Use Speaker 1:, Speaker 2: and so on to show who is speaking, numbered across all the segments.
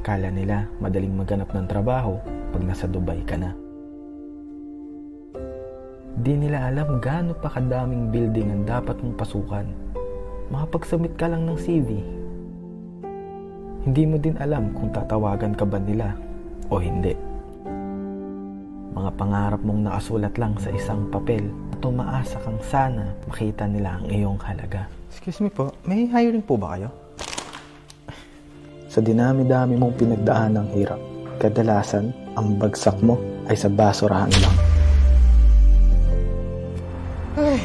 Speaker 1: Kala nila madaling maganap ng trabaho pag nasa Dubai ka na. Di nila alam gaano pa kadaming building ang dapat mong pasukan. Makapagsubmit ka lang ng CV. Hindi mo din alam kung tatawagan ka ba nila o hindi. Mga pangarap mong nakasulat lang sa isang papel at umaasa kang sana makita nila ang iyong halaga. Excuse me po, may hiring po ba kayo? Sa dinami-dami mong pinagdaan ng hirap, kadalasan ang bagsak mo ay sa basurahan lang.
Speaker 2: Ay,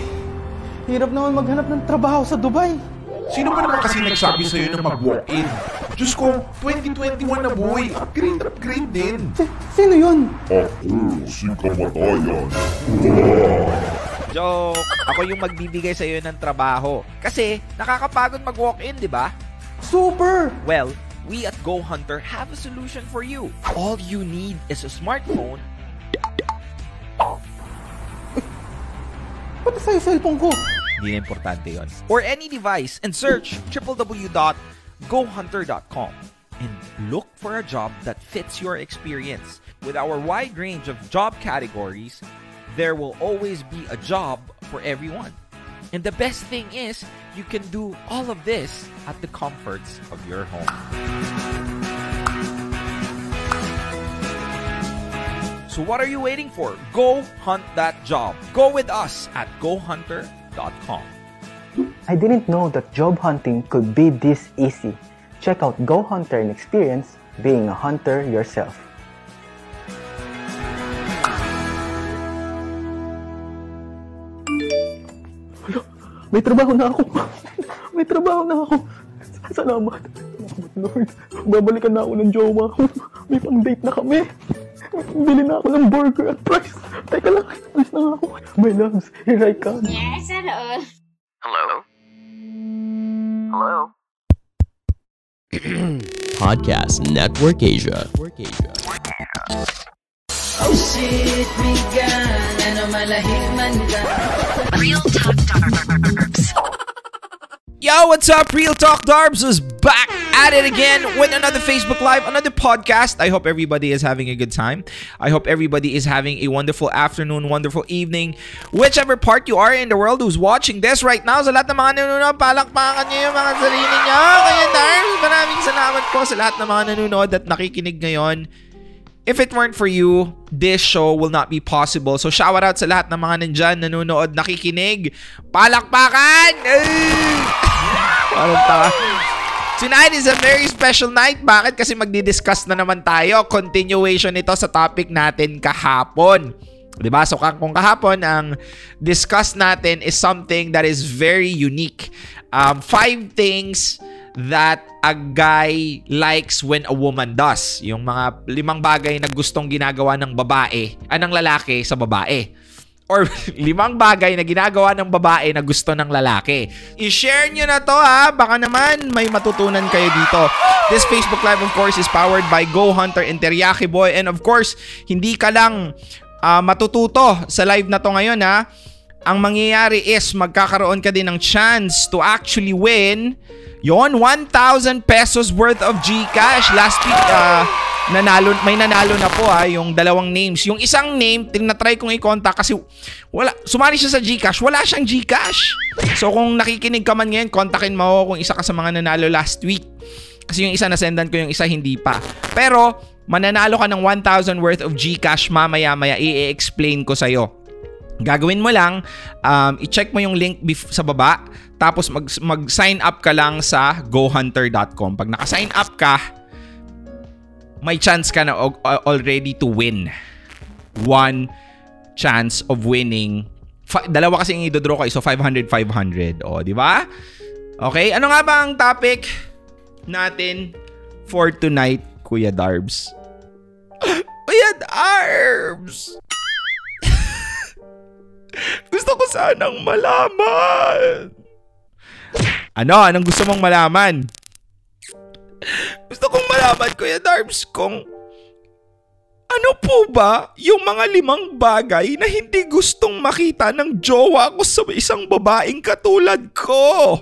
Speaker 2: hirap naman maghanap ng trabaho sa Dubai.
Speaker 3: Sino ba naman kasi nagsabi sa'yo na mag-walk-in? Diyos ko, 2021 na boy. Upgrade, upgrade din.
Speaker 2: Si- sino yun?
Speaker 4: Ako si Kamatayan.
Speaker 5: Joke! Ako yung magbibigay sa iyo ng trabaho. Kasi nakakapagod mag-walk-in, di ba?
Speaker 2: Super!
Speaker 5: Well, we at Go Hunter have a solution for you. All you need is a smartphone
Speaker 2: sa'yo cellphone ko.
Speaker 5: Hindi na importante yon. Or any device and search www.gohunter.com and look for a job that fits your experience. With our wide range of job categories, there will always be a job for everyone. And the best thing is, you can do all of this at the comforts of your home. So what are you waiting for? Go hunt that job. Go with us at gohunter.com.
Speaker 6: I didn't know that job hunting could be this easy. Check out Go Hunter and experience being a hunter yourself.
Speaker 2: May trabaho na ako. May trabaho na ako. Salamat. Salamat, Lord. Babalikan na ako ng jowa ko. May pang-date na kami. Bili na ako ng burger at fries. Teka lang, alis na ako. My loves, here I come.
Speaker 7: Yes, hello.
Speaker 8: Podcast Network Asia.
Speaker 5: Yo, what's up? Real Talk Darbs is back at it again with another Facebook Live, another podcast. I hope everybody is having a good time. I hope everybody is having a wonderful afternoon, wonderful evening, whichever part you are in the world who's watching this right now. Sa lahat ng mga nanonood, palakpakan niyo yung mga sarili niyo. Kaya Darbs, maraming salamat po sa lahat ng mga nanonood at nakikinig ngayon. If it weren't for you, this show will not be possible. So shout out sa lahat ng mga nandyan, nanonood, nakikinig. Palakpakan! Parang tanga. Tonight is a very special night. Bakit? Kasi magdi-discuss na naman tayo. Continuation ito sa topic natin kahapon. 'Di ba? So kung kahapon ang discuss natin is something that is very unique. Um, five things that a guy likes when a woman does. Yung mga limang bagay na gustong ginagawa ng babae, anang lalaki sa babae. Or limang bagay na ginagawa ng babae na gusto ng lalaki. I-share nyo na to ha. Baka naman may matutunan kayo dito. This Facebook Live of course is powered by Go Hunter and Teriyaki Boy. And of course, hindi ka lang ah, matututo sa live na to ngayon ha. Ang mangyayari is magkakaroon ka din ng chance to actually win yon 1,000 pesos worth of GCash. Last week, ah, nanalo, may nanalo na po ha, yung dalawang names. Yung isang name, tinatry kong i-contact kasi wala, sumali siya sa GCash, wala siyang GCash. So kung nakikinig ka man ngayon, kontakin mo ako kung isa ka sa mga nanalo last week. Kasi yung isa nasendan ko, yung isa hindi pa. Pero, mananalo ka ng 1,000 worth of GCash mamaya-maya. I-explain ko sa'yo. Gagawin mo lang, um, i-check mo yung link bef- sa baba, tapos mag- mag-sign up ka lang sa gohunter.com. Pag naka-sign up ka, may chance ka na already to win. One chance of winning. Fa- dalawa kasi yung i-draw kayo, so 500, 500. O, di ba? Okay, ano nga ba ang topic natin for tonight, Kuya Darbs? Kuya Darbs! Gusto ko sanang malaman. Ano? Anong gusto mong malaman? Gusto kong malaman, Kuya Darbs, kung ano po ba yung mga limang bagay na hindi gustong makita ng jowa ko sa isang babaeng katulad ko?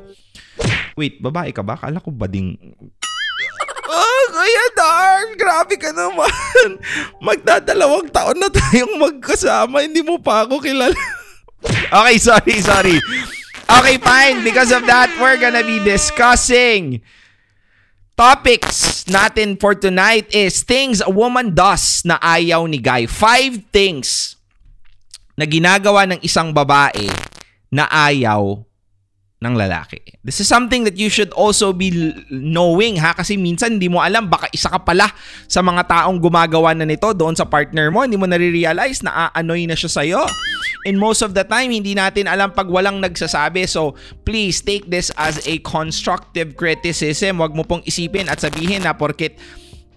Speaker 5: Wait, babae ka ba? Kala ko bading... Ah, Kuya Dark, grabe ka naman. Magdadalawang taon na tayong magkasama, hindi mo pa ako kilala. Okay, sorry, sorry. Okay, fine. Because of that, we're gonna be discussing topics natin for tonight is things a woman does na ayaw ni Guy. Five things na ginagawa ng isang babae na ayaw ng lalaki. This is something that you should also be knowing ha kasi minsan hindi mo alam baka isa ka pala sa mga taong gumagawa na nito doon sa partner mo hindi mo nare-realize na aanoy na siya sa'yo. And most of the time hindi natin alam pag walang nagsasabi. So please take this as a constructive criticism. Huwag mo pong isipin at sabihin na porket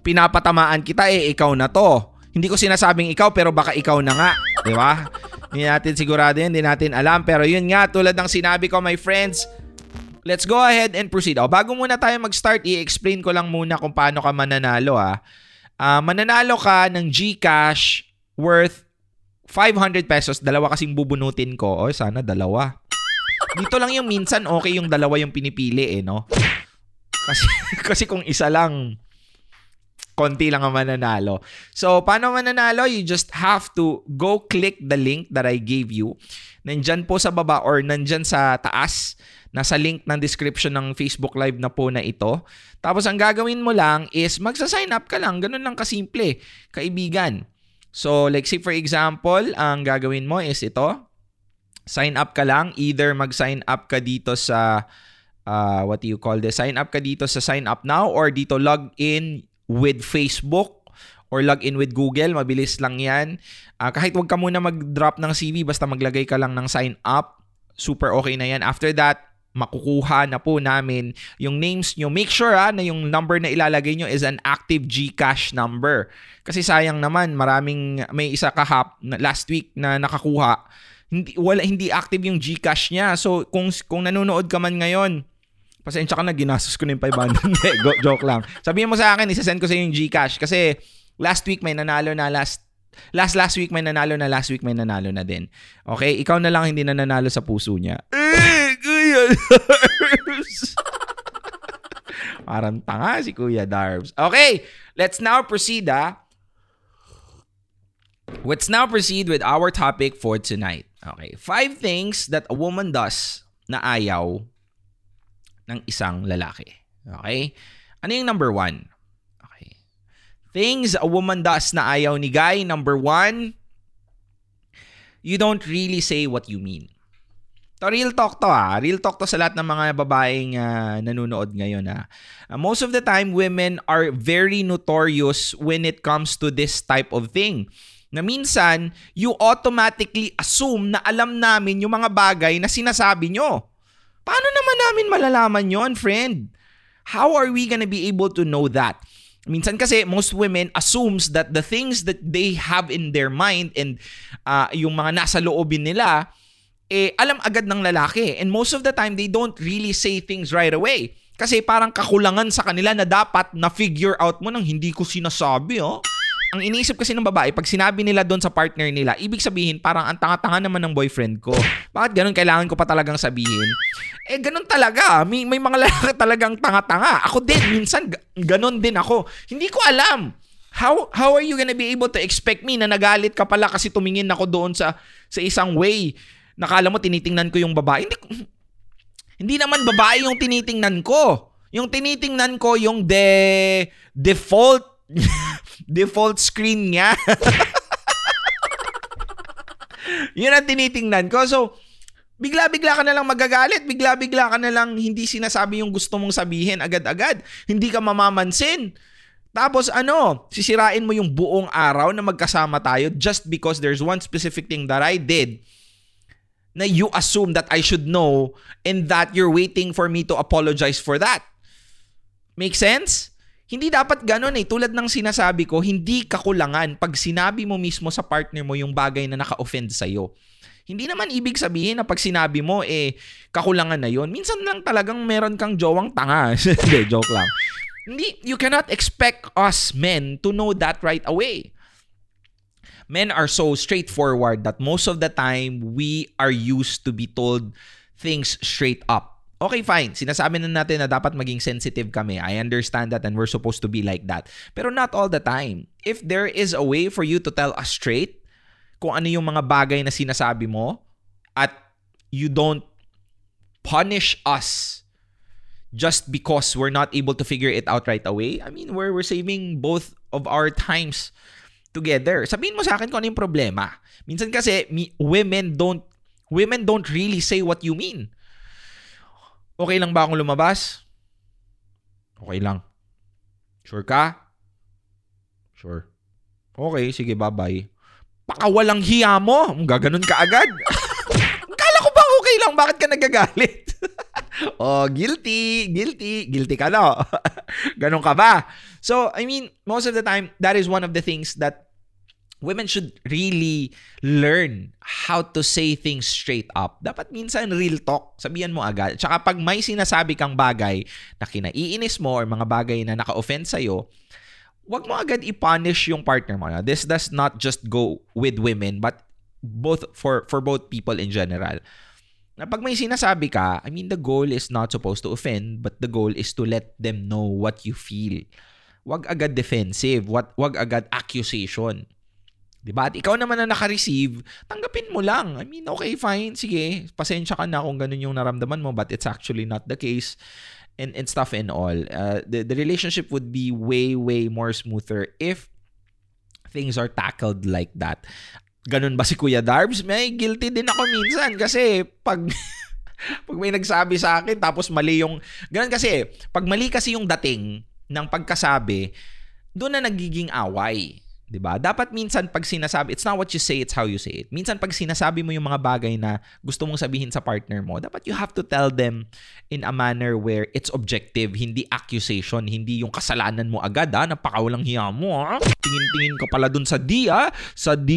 Speaker 5: pinapatamaan kita eh ikaw na to. Hindi ko sinasabing ikaw pero baka ikaw na nga, 'di ba? Hindi natin sigurado yan, hindi natin alam. Pero yun nga, tulad ng sinabi ko my friends, let's go ahead and proceed. O, bago muna tayo mag-start, i-explain ko lang muna kung paano ka mananalo ha. Ah, mananalo ka ng GCash worth 500 pesos. Dalawa kasing bubunutin ko. O, sana dalawa. Dito lang yung minsan okay yung dalawa yung pinipili eh, no? Kasi, kasi kung isa lang, konti lang ang mananalo. So, paano mananalo? You just have to go click the link that I gave you. Nandyan po sa baba or nandyan sa taas. Nasa link ng description ng Facebook Live na po na ito. Tapos, ang gagawin mo lang is magsa-sign up ka lang. Ganun lang kasimple, kaibigan. So, like say for example, ang gagawin mo is ito. Sign up ka lang. Either mag-sign up ka dito sa uh, what do you call this? Sign up ka dito sa sign up now or dito log in with Facebook or log in with Google. Mabilis lang yan. Uh, kahit wag ka muna mag-drop ng CV, basta maglagay ka lang ng sign up. Super okay na yan. After that, makukuha na po namin yung names nyo. Make sure ha, na yung number na ilalagay nyo is an active GCash number. Kasi sayang naman, maraming, may isa kahap last week na nakakuha. Hindi, wala, hindi active yung GCash niya. So, kung, kung nanonood ka man ngayon, pasensya ka na, ginastos ko na yung 500. Hindi, go- joke lang. Sabihin mo sa akin, isasend ko sa yung GCash. Kasi last week may nanalo na last last last week may nanalo na last week may nanalo na din. Okay? Ikaw na lang hindi na nanalo sa puso niya. Eh, Kuya Darbs. Parang tanga si Kuya Darbs. Okay, let's now proceed ah. Let's now proceed with our topic for tonight. Okay, five things that a woman does na ayaw ng isang lalaki. Okay? Ano yung number one? Things a woman does na ayaw ni guy. Number one, you don't really say what you mean. To real talk to ah. Real talk to sa lahat ng mga babaeng uh, nanonood ngayon ah. Uh, most of the time, women are very notorious when it comes to this type of thing. Na minsan, you automatically assume na alam namin yung mga bagay na sinasabi nyo. Paano naman namin malalaman yon, friend? How are we gonna be able to know that? Minsan kasi most women assumes that the things that they have in their mind and uh, yung mga nasa loobin nila, eh, alam agad ng lalaki. And most of the time, they don't really say things right away. Kasi parang kakulangan sa kanila na dapat na-figure out mo nang hindi ko sinasabi, oh. Ang iniisip kasi ng babae, pag sinabi nila doon sa partner nila, ibig sabihin parang ang tanga-tanga naman ng boyfriend ko. Bakit ganun? Kailangan ko pa talagang sabihin. Eh, ganun talaga. May, may mga lalaki talagang tanga-tanga. Ako din, minsan ga- ganun din ako. Hindi ko alam. How how are you gonna be able to expect me na nagalit ka pala kasi tumingin ako doon sa sa isang way? Nakala mo tinitingnan ko yung babae. Hindi, hindi naman babae yung tinitingnan ko. Yung tinitingnan ko yung de default default screen niya. Yun ang tinitingnan ko. So, bigla-bigla ka na lang magagalit, bigla-bigla ka na lang hindi sinasabi yung gusto mong sabihin agad-agad. Hindi ka mamamansin. Tapos ano, sisirain mo yung buong araw na magkasama tayo just because there's one specific thing that I did na you assume that I should know and that you're waiting for me to apologize for that. Make sense? Hindi dapat ganun eh. Tulad ng sinasabi ko, hindi kakulangan pag sinabi mo mismo sa partner mo yung bagay na naka-offend sa'yo. Hindi naman ibig sabihin na pag sinabi mo, eh, kakulangan na yon. Minsan lang talagang meron kang jowang tanga. Hindi, joke lang. Hindi, you cannot expect us men to know that right away. Men are so straightforward that most of the time we are used to be told things straight up. Okay, fine. Sinasabi na natin na dapat maging sensitive kami. I understand that and we're supposed to be like that. Pero not all the time. If there is a way for you to tell us straight kung ano yung mga bagay na sinasabi mo at you don't punish us just because we're not able to figure it out right away, I mean, we're, we're saving both of our times together. Sabihin mo sa akin kung ano yung problema. Minsan kasi, women don't women don't really say what you mean. Okay lang ba akong lumabas? Okay lang. Sure ka? Sure. Okay, sige, bye-bye. Pakawalang hiya mo. Gaganon ka agad. Kala ko ba okay lang? Bakit ka nagagalit? oh, guilty, guilty, guilty ka no. Ganon ka ba? So, I mean, most of the time, that is one of the things that women should really learn how to say things straight up. Dapat minsan real talk, sabihan mo agad. Tsaka pag may sinasabi kang bagay na kinaiinis mo or mga bagay na naka-offend sa'yo, wag mo agad i-punish yung partner mo. This does not just go with women but both for for both people in general. Na pag may sinasabi ka, I mean the goal is not supposed to offend but the goal is to let them know what you feel. Wag agad defensive, wag, wag agad accusation. 'Di ba? At ikaw naman na naka-receive, tanggapin mo lang. I mean, okay, fine, sige. Pasensya ka na kung ganun yung naramdaman mo, but it's actually not the case. And, and stuff and all. Uh, the, the relationship would be way, way more smoother if things are tackled like that. Ganun ba si Kuya Darbs? May guilty din ako minsan kasi pag pag may nagsabi sa akin tapos mali yung ganun kasi pag mali kasi yung dating ng pagkasabi doon na nagiging away 'Di ba? Dapat minsan pag sinasabi, it's not what you say, it's how you say it. Minsan pag sinasabi mo yung mga bagay na gusto mong sabihin sa partner mo, dapat you have to tell them in a manner where it's objective, hindi accusation, hindi yung kasalanan mo agad ha, napakawalang hiya mo ha. Tingin-tingin ka pala dun sa D ha, sa D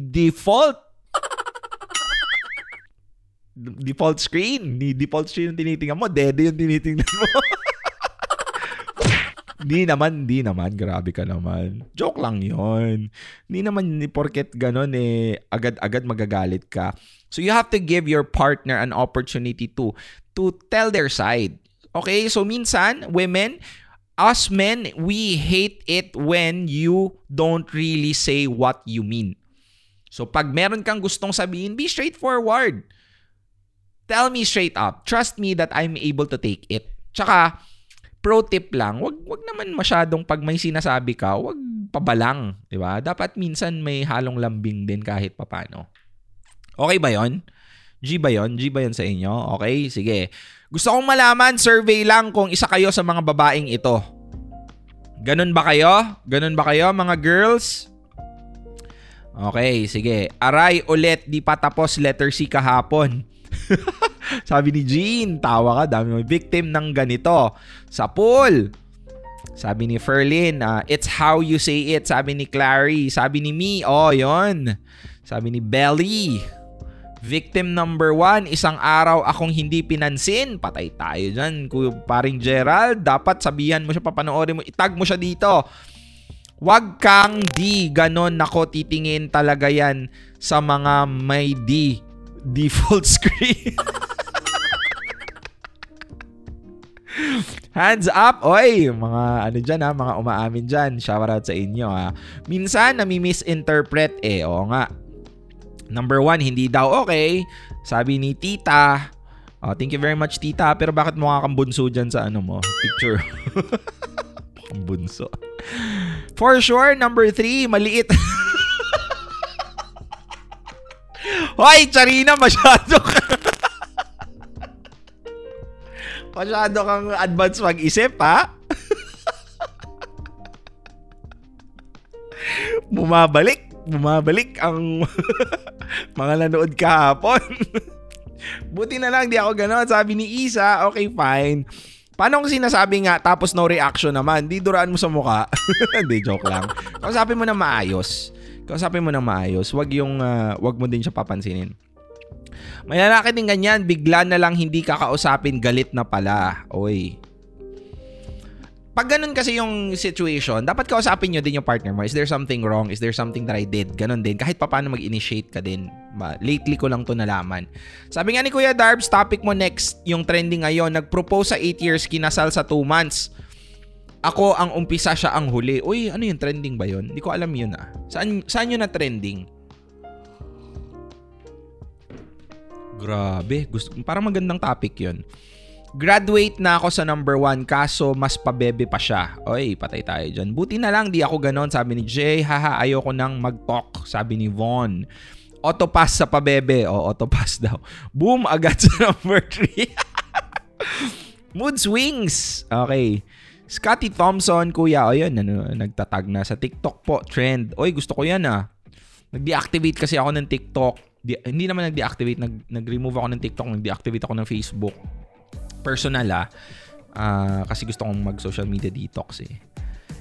Speaker 5: default default screen. Ni default screen yung tinitingnan mo, dede yung tinitingnan mo. Di naman, di naman. Grabe ka naman. Joke lang yon. Di naman porket ganon eh, agad-agad magagalit ka. So you have to give your partner an opportunity to to tell their side. Okay? So minsan, women, us men, we hate it when you don't really say what you mean. So pag meron kang gustong sabihin, be straightforward. Tell me straight up. Trust me that I'm able to take it. Tsaka, pro tip lang, wag wag naman masyadong pag may sinasabi ka, wag pabalang, 'di ba? Dapat minsan may halong lambing din kahit papano. Okay ba 'yon? G ba 'yon? G ba 'yon sa inyo? Okay, sige. Gusto kong malaman, survey lang kung isa kayo sa mga babaeng ito. Ganun ba kayo? Ganun ba kayo mga girls? Okay, sige. Aray ulit, di pa tapos letter C kahapon. Sabi ni Jean, tawa ka, dami mo victim ng ganito. Sa pool. Sabi ni Ferlin, uh, it's how you say it. Sabi ni Clary. Sabi ni Me, oh, yon. Sabi ni Belly, victim number one, isang araw akong hindi pinansin. Patay tayo dyan. Paring Gerald, dapat sabihan mo siya, papanoorin mo, itag mo siya dito. Wag kang di ganon nako titingin talaga yan sa mga may di default screen. Hands up! Oy, mga ano dyan ha, mga umaamin dyan. Shout out sa inyo ha. Minsan, nami-misinterpret eh. Oo nga. Number one, hindi daw okay. Sabi ni Tita, oh, thank you very much Tita, pero bakit mukha kang bunso dyan sa ano mo? Picture. Bunso. For sure, number three, maliit. Hoy, Charina, masyado ka. Masyado kang advance mag-isip, ha? bumabalik, bumabalik ang mga nanood kahapon. Buti na lang, di ako gano'n. Sabi ni Isa, okay, fine. Paano kung sinasabi nga tapos no reaction naman? Di duraan mo sa mukha. Hindi, joke lang. Kausapin mo na maayos. Kausapin mo na maayos. Wag yung, uh, wag mo din siya papansinin. May lalaki din ganyan, bigla na lang hindi kakausapin, galit na pala. Oy. pag ganun kasi yung situation, dapat kausapin nyo din yung partner mo. Is there something wrong? Is there something that I did? Ganun din. Kahit paano mag-initiate ka din. Lately ko lang to nalaman. Sabi nga ni Kuya Darbs, topic mo next, yung trending ngayon. Nag-propose sa 8 years, kinasal sa 2 months. Ako ang umpisa, siya ang huli. Uy, ano yung trending ba yun? Hindi ko alam yun ah. Saan, saan yun na trending? Grabe. Gusto, parang magandang topic yun. Graduate na ako sa number one kaso mas pabebe pa siya. Oy, patay tayo dyan. Buti na lang di ako ganon sabi ni Jay. Haha, ayoko nang mag-talk sabi ni Von. Autopass sa pabebe. O, autopass daw. Boom, agad sa number 3. Mood swings. Okay. Scotty Thompson, kuya. O yun, ano, nagtatag na sa TikTok po. Trend. Oy, gusto ko yan ah. Nag-deactivate kasi ako ng TikTok. Di, hindi naman nag-deactivate. Nag, nag-remove ako ng TikTok. Nag-deactivate ako ng Facebook personal ah. Uh, kasi gusto kong mag social media detox eh.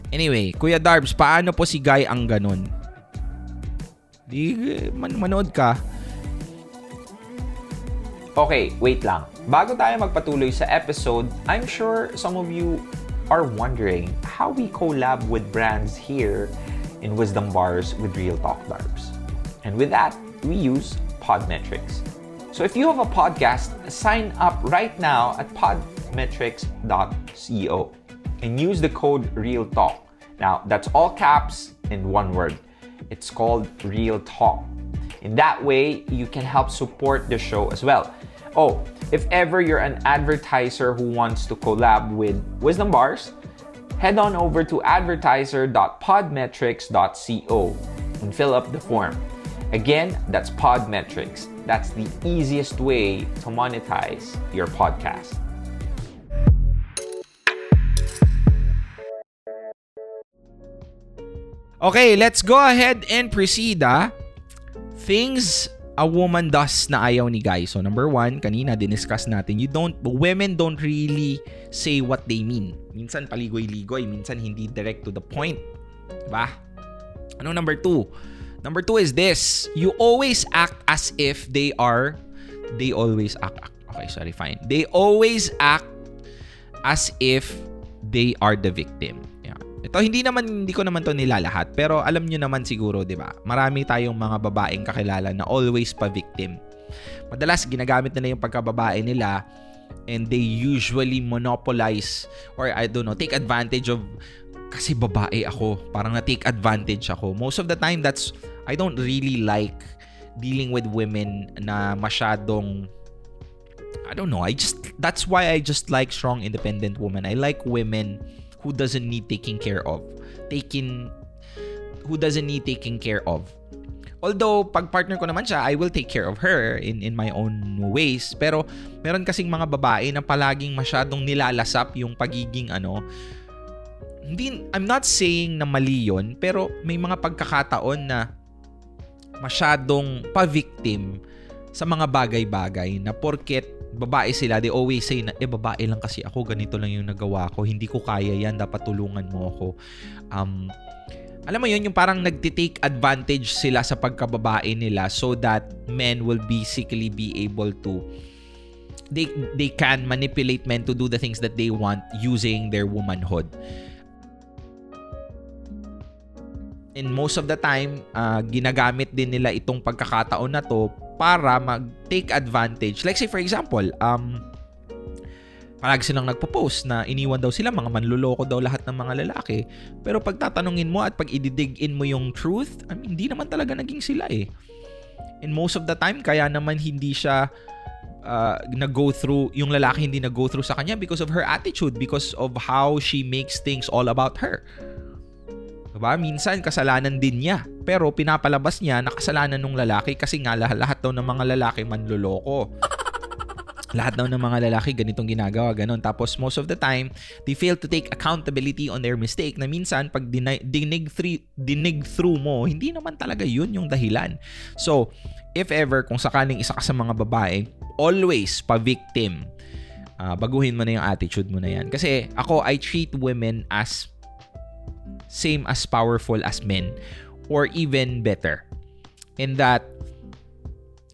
Speaker 5: Anyway, Kuya Darbs, paano po si Guy ang ganun? Di, man manood ka.
Speaker 7: Okay, wait lang. Bago tayo magpatuloy sa episode, I'm sure some of you are wondering how we collab with brands here in Wisdom Bars with Real Talk Darbs. And with that, we use Podmetrics. So if you have a podcast, sign up right now at podmetrics.co and use the code REALTALK. Now, that's all caps in one word. It's called Real Talk. In that way, you can help support the show as well. Oh, if ever you're an advertiser who wants to collab with Wisdom Bars, head on over to advertiser.podmetrics.co and fill up the form. Again, that's Podmetrics. That's the easiest way to monetize your podcast.
Speaker 5: Okay, let's go ahead and proceed ah. Things a woman does na ayaw ni guy. So number one, kanina diniscuss natin, you don't, women don't really say what they mean. Minsan paligoy-ligoy, minsan hindi direct to the point. Diba? Ano number two? Number two is this. You always act as if they are, they always act, okay, sorry, fine. They always act as if they are the victim. Yeah. Ito, hindi naman, hindi ko naman to nilalahat. Pero alam nyo naman siguro, di ba? Marami tayong mga babaeng kakilala na always pa-victim. Madalas, ginagamit nila yung pagkababae nila and they usually monopolize or I don't know, take advantage of kasi babae ako. Parang na-take advantage ako. Most of the time, that's, I don't really like dealing with women na masyadong, I don't know, I just, that's why I just like strong, independent women. I like women who doesn't need taking care of. Taking, who doesn't need taking care of. Although, pag partner ko naman siya, I will take care of her in, in my own ways. Pero, meron kasing mga babae na palaging masyadong nilalasap yung pagiging ano, hindi, I'm not saying na mali yun, pero may mga pagkakataon na masyadong pa-victim sa mga bagay-bagay na porket babae sila, they always say na, eh, babae lang kasi ako, ganito lang yung nagawa ko, hindi ko kaya yan, dapat tulungan mo ako. Um, alam mo yun, yung parang nagtitake advantage sila sa pagkababae nila so that men will basically be able to they they can manipulate men to do the things that they want using their womanhood. And most of the time, uh, ginagamit din nila itong pagkakataon na to para mag-take advantage. Like say for example, um, palagi silang nagpo-post na iniwan daw sila, mga manluloko daw lahat ng mga lalaki. Pero pag tatanungin mo at pag ididig in mo yung truth, I mean, hindi naman talaga naging sila eh. And most of the time, kaya naman hindi siya uh, nag-go through, yung lalaki hindi nag-go through sa kanya because of her attitude, because of how she makes things all about her. Diba? Minsan kasalanan din niya. Pero pinapalabas niya na kasalanan ng lalaki kasi nga lahat daw ng mga lalaki manloloko. lahat daw ng mga lalaki ganitong ginagawa, ganun. Tapos most of the time, they fail to take accountability on their mistake na minsan pag dinig, dinig, through, dinig through mo, hindi naman talaga yun yung dahilan. So, if ever, kung sakaling isa ka sa mga babae, always pa-victim. Uh, baguhin mo na yung attitude mo na yan. Kasi ako, I treat women as same as powerful as men or even better. In that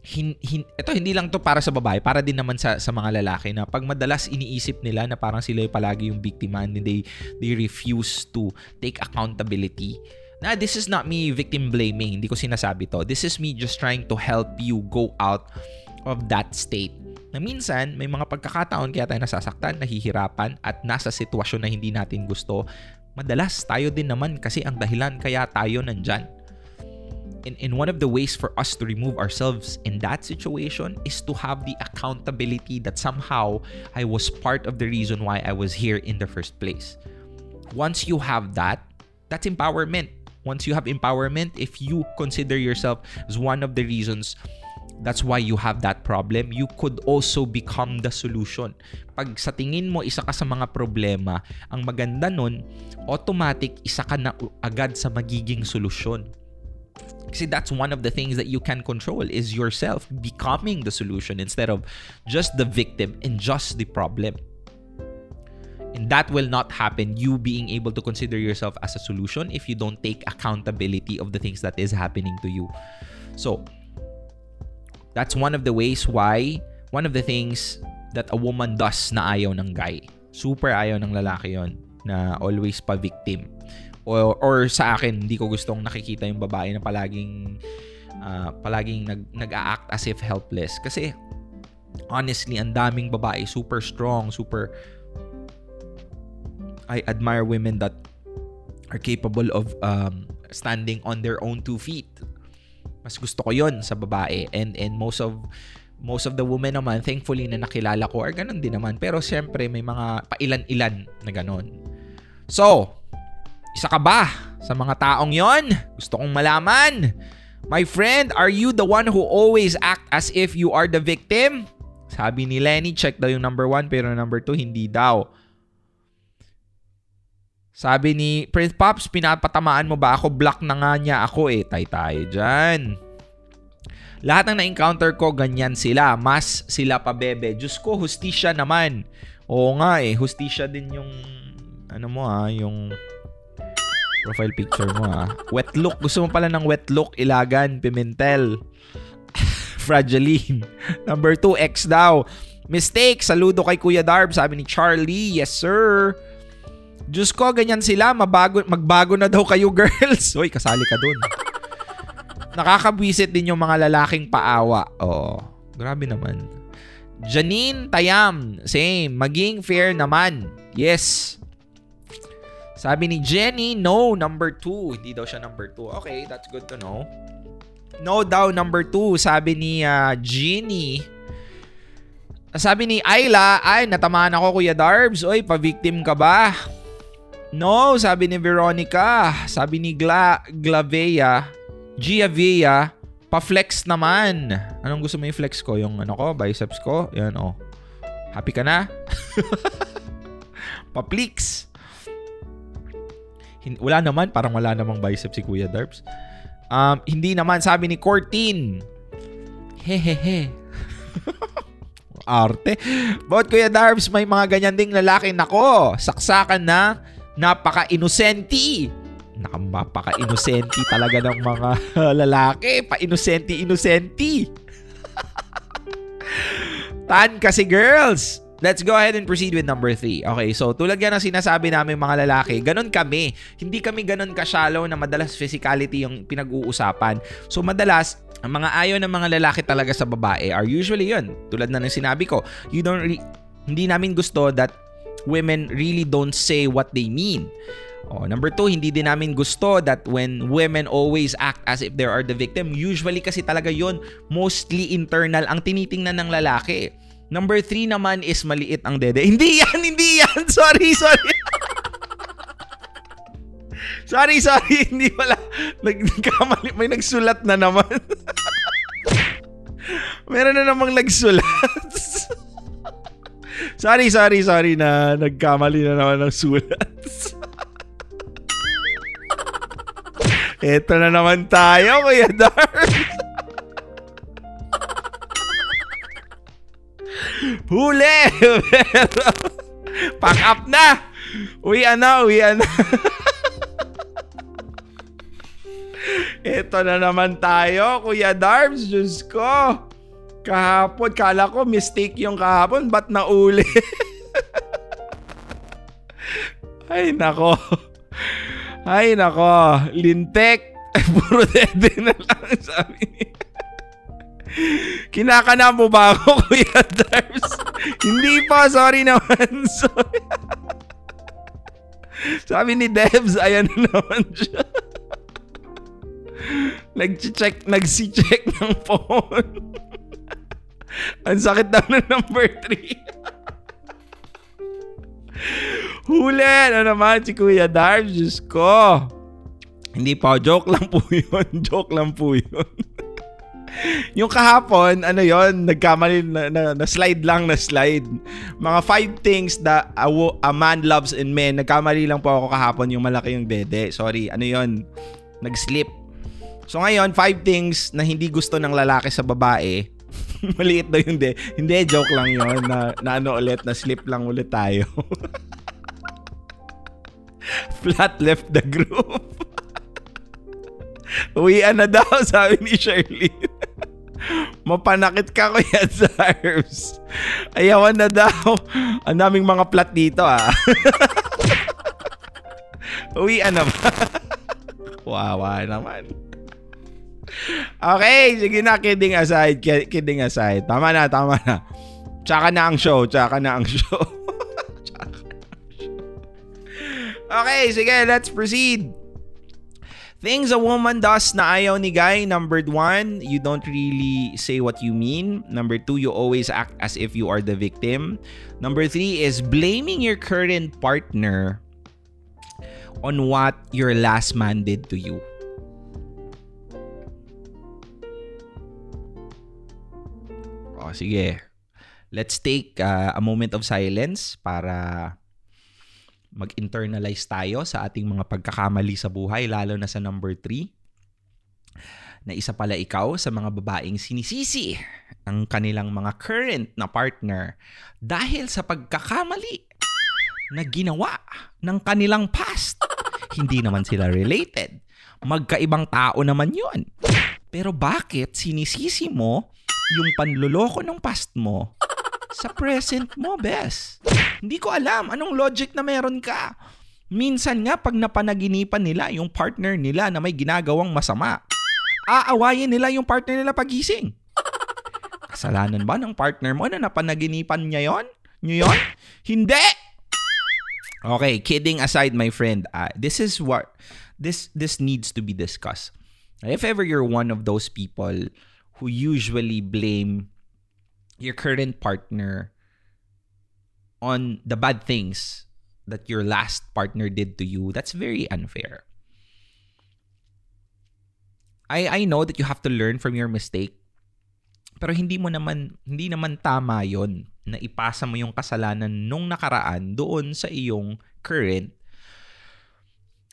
Speaker 5: hin, hin, ito hindi lang to para sa babae, para din naman sa sa mga lalaki na pag madalas iniisip nila na parang sila yung palagi yung biktima and they they refuse to take accountability. Na this is not me victim blaming, hindi ko sinasabi to. This is me just trying to help you go out of that state. Na minsan, may mga pagkakataon kaya tayo nasasaktan, nahihirapan, at nasa sitwasyon na hindi natin gusto. Madalas, tayo din naman kasi ang dahilan kaya tayo nandyan in, in one of the ways for us to remove ourselves in that situation is to have the accountability that somehow I was part of the reason why I was here in the first place. Once you have that, that's empowerment. Once you have empowerment, if you consider yourself as one of the reasons that's why you have that problem, you could also become the solution. Pag sa tingin mo isa ka sa mga problema, ang maganda nun, automatic isa ka na agad sa magiging solusyon. See, that's one of the things that you can control is yourself becoming the solution instead of just the victim and just the problem. And that will not happen, you being able to consider yourself as a solution if you don't take accountability of the things that is happening to you. So, that's one of the ways why, one of the things that a woman does na ayaw ng guy. Super ayaw ng lalaki yon na always pa-victim. Or, or sa akin hindi ko gustong nakikita yung babae na palaging uh, palaging nag nag-act as if helpless. Kasi honestly ang daming babae super strong super I admire women that are capable of um, standing on their own two feet mas gusto ko yon sa babae and and most of most of the women naman thankfully na nakilala ko are ganun din naman pero syempre may mga pailan-ilan na ganun so isa ka ba sa mga taong yon? Gusto kong malaman. My friend, are you the one who always act as if you are the victim? Sabi ni Lenny, check daw yung number one pero number two, hindi daw. Sabi ni Prince Pops, pinapatamaan mo ba ako? Block na nga niya ako eh. Tay tayo dyan. Lahat ng na-encounter ko, ganyan sila. Mas sila pa bebe. Diyos ko, hustisya naman. Oo nga eh, hustisya din yung ano mo ah, yung profile picture mo ha. Wet look. Gusto mo pala ng wet look, ilagan, pimentel. Fragiline. Number 2, X daw. Mistake. Saludo kay Kuya Darb. Sabi ni Charlie. Yes, sir. Diyos ko, ganyan sila. Mabago, magbago na daw kayo, girls. Uy, kasali ka dun. Nakakabwisit din yung mga lalaking paawa. Oo. Grabe naman. Janine Tayam. Same. Maging fair naman. Yes. Sabi ni Jenny, no, number 2. Hindi daw siya number 2. Okay, that's good to know. No daw, number 2. Sabi ni uh, Jeannie. Sabi ni Ayla, ay, natamaan ako, Kuya Darbs. Oy, pa-victim ka ba? No, sabi ni Veronica. Sabi ni Gla Glavea, Giavea, pa-flex naman. Anong gusto mo yung flex ko? Yung ano ko, biceps ko? Yan, oh. Happy ka na? pa-flix wala naman, parang wala namang bicep si Kuya Darbs. Um, hindi naman, sabi ni Cortin. Hehehe. Arte. But Kuya Darbs, may mga ganyan ding lalaki. Nako, saksakan na napaka-inosenti. Napaka-inosenti talaga ng mga lalaki. Pa-inosenti-inosenti. Tan kasi girls. Let's go ahead and proceed with number 3. Okay, so tulad nga ng sinasabi namin mga lalaki, ganun kami. Hindi kami ganun ka-shallow na madalas physicality yung pinag-uusapan. So madalas, ang mga ayaw ng mga lalaki talaga sa babae are usually yun. Tulad na ng sinabi ko, you don't re- hindi namin gusto that women really don't say what they mean. Oh, number two, hindi din namin gusto that when women always act as if they are the victim. Usually kasi talaga yon mostly internal ang tinitingnan ng lalaki. Number three naman is maliit ang dede. Hindi yan, hindi yan. Sorry, sorry. sorry, sorry. Hindi pala. Nagkamali. May nagsulat na naman. Meron na namang nagsulat. Sorry, sorry, sorry na nagkamali na naman ng sulat. Ito na naman tayo, Kuya Dark. Huli! Pack up na! Uwian na, uwian na. Ito na naman tayo, Kuya Darbs. Diyos ko. Kahapon, kala ko mistake yung kahapon. Ba't nauli? Ay, nako. Ay, nako. Lintek. Puro dede na lang, sabi niya. Kinakana mo ba ako, Kuya Darbs? Hindi pa, sorry naman. Sorry. Sabi ni Debs, ayan na naman siya. Nag-check, nagsi-check ng phone. Ang sakit daw ng number 3. Huli na naman si Kuya Darbs. Diyos ko. Hindi pa, joke lang po yun. Joke lang po yun. yung kahapon, ano yon nagkamali na, na, na slide lang na slide. Mga five things that a, a man loves in men. Nagkamali lang po ako kahapon yung malaki yung dede. Sorry, ano yon Nag-slip. So ngayon, five things na hindi gusto ng lalaki sa babae. Maliit daw yung de. Hindi, joke lang yon na, na ano ulit, na slip lang ulit tayo. Flat left the group. Uwian na daw, sabi ni Charlene. Mapanakit ka, Kuya Zarbs. Ayawan na daw. Ang daming mga plat dito, ah. Uwian na ba? Wawa naman. Okay, sige na, kidding aside, ki- kidding aside. Tama na, tama na. Tsaka na ang show. Tsaka na ang show. Okay, sige, let's proceed. Things a woman does na ayaw ni guy. Number one, you don't really say what you mean. Number two, you always act as if you are the victim. Number three is blaming your current partner on what your last man did to you. O, sige. Let's take uh, a moment of silence para mag-internalize tayo sa ating mga pagkakamali sa buhay, lalo na sa number 3, na isa pala ikaw sa mga babaeng sinisisi ang kanilang mga current na partner dahil sa pagkakamali na ginawa ng kanilang past. Hindi naman sila related. Magkaibang tao naman yon. Pero bakit sinisisi mo yung panluloko ng past mo sa present mo, bes? Hindi ko alam anong logic na meron ka. Minsan nga pag napanaginipan nila yung partner nila na may ginagawang masama, aawayin nila yung partner nila pagising. Kasalanan ba ng partner mo na napanaginipan niya yon? Niyo yon? Hindi! Okay, kidding aside, my friend, uh, this is what this this needs to be discussed. If ever you're one of those people who usually blame your current partner on the bad things that your last partner did to you, that's very unfair. I I know that you have to learn from your mistake. Pero hindi mo naman hindi naman tama 'yon na ipasa mo yung kasalanan nung nakaraan doon sa iyong current.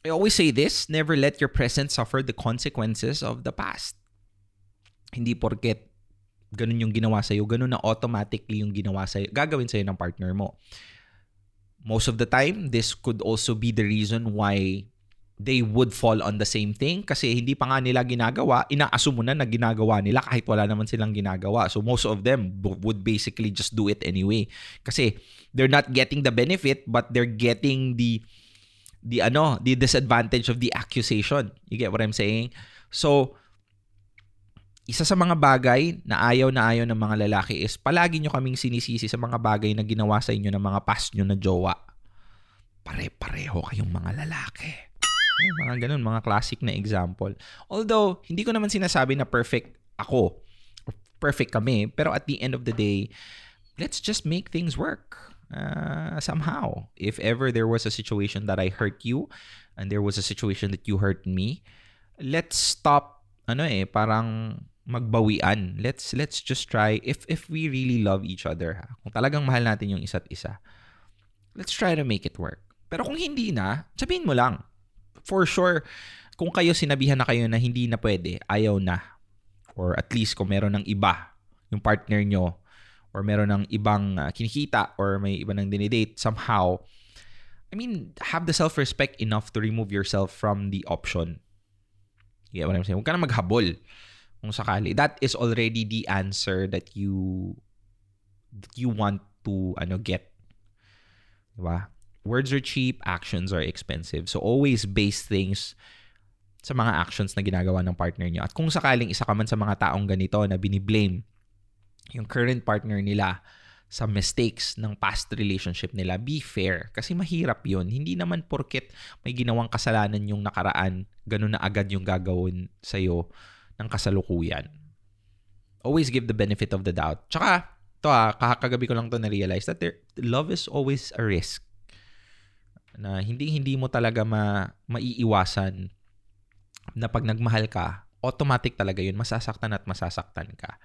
Speaker 5: I always say this, never let your present suffer the consequences of the past. Hindi porket ganun yung ginawa sa'yo, ganun na automatically yung ginawa sa'yo, gagawin sa'yo ng partner mo. Most of the time, this could also be the reason why they would fall on the same thing kasi hindi pa nga nila ginagawa, inaassume mo na na ginagawa nila kahit wala naman silang ginagawa. So most of them would basically just do it anyway. Kasi they're not getting the benefit but they're getting the the ano, the disadvantage of the accusation. You get what I'm saying? So isa sa mga bagay na ayaw na ayaw ng mga lalaki is palagi nyo kaming sinisisi sa mga bagay na ginawa sa inyo ng mga past nyo na jowa. Pare-pareho kayong mga lalaki. Ay, mga ganun, mga classic na example. Although, hindi ko naman sinasabi na perfect ako. Perfect kami. Pero at the end of the day, let's just make things work. Uh, somehow. If ever there was a situation that I hurt you and there was a situation that you hurt me, let's stop ano eh, parang magbawian. Let's let's just try if if we really love each other, ha? kung talagang mahal natin yung isa't isa. Let's try to make it work. Pero kung hindi na, sabihin mo lang. For sure, kung kayo sinabihan na kayo na hindi na pwede, ayaw na. Or at least kung meron ng iba, yung partner nyo, or meron ng ibang uh, kinikita, or may iba nang dinidate, somehow, I mean, have the self-respect enough to remove yourself from the option. You get what I'm saying? Huwag ka na maghabol. Kung sakali. That is already the answer that you that you want to ano get. Diba? Words are cheap, actions are expensive. So always base things sa mga actions na ginagawa ng partner niyo. At kung sakaling isa ka man sa mga taong ganito na biniblame yung current partner nila sa mistakes ng past relationship nila, be fair. Kasi mahirap yun. Hindi naman porket may ginawang kasalanan yung nakaraan, ganun na agad yung gagawin sa'yo ng kasalukuyan. Always give the benefit of the doubt. Tsaka, to ah, kakagabi ko lang to na-realize that there, love is always a risk. Na hindi hindi mo talaga ma, maiiwasan na pag nagmahal ka, automatic talaga yun, masasaktan at masasaktan ka.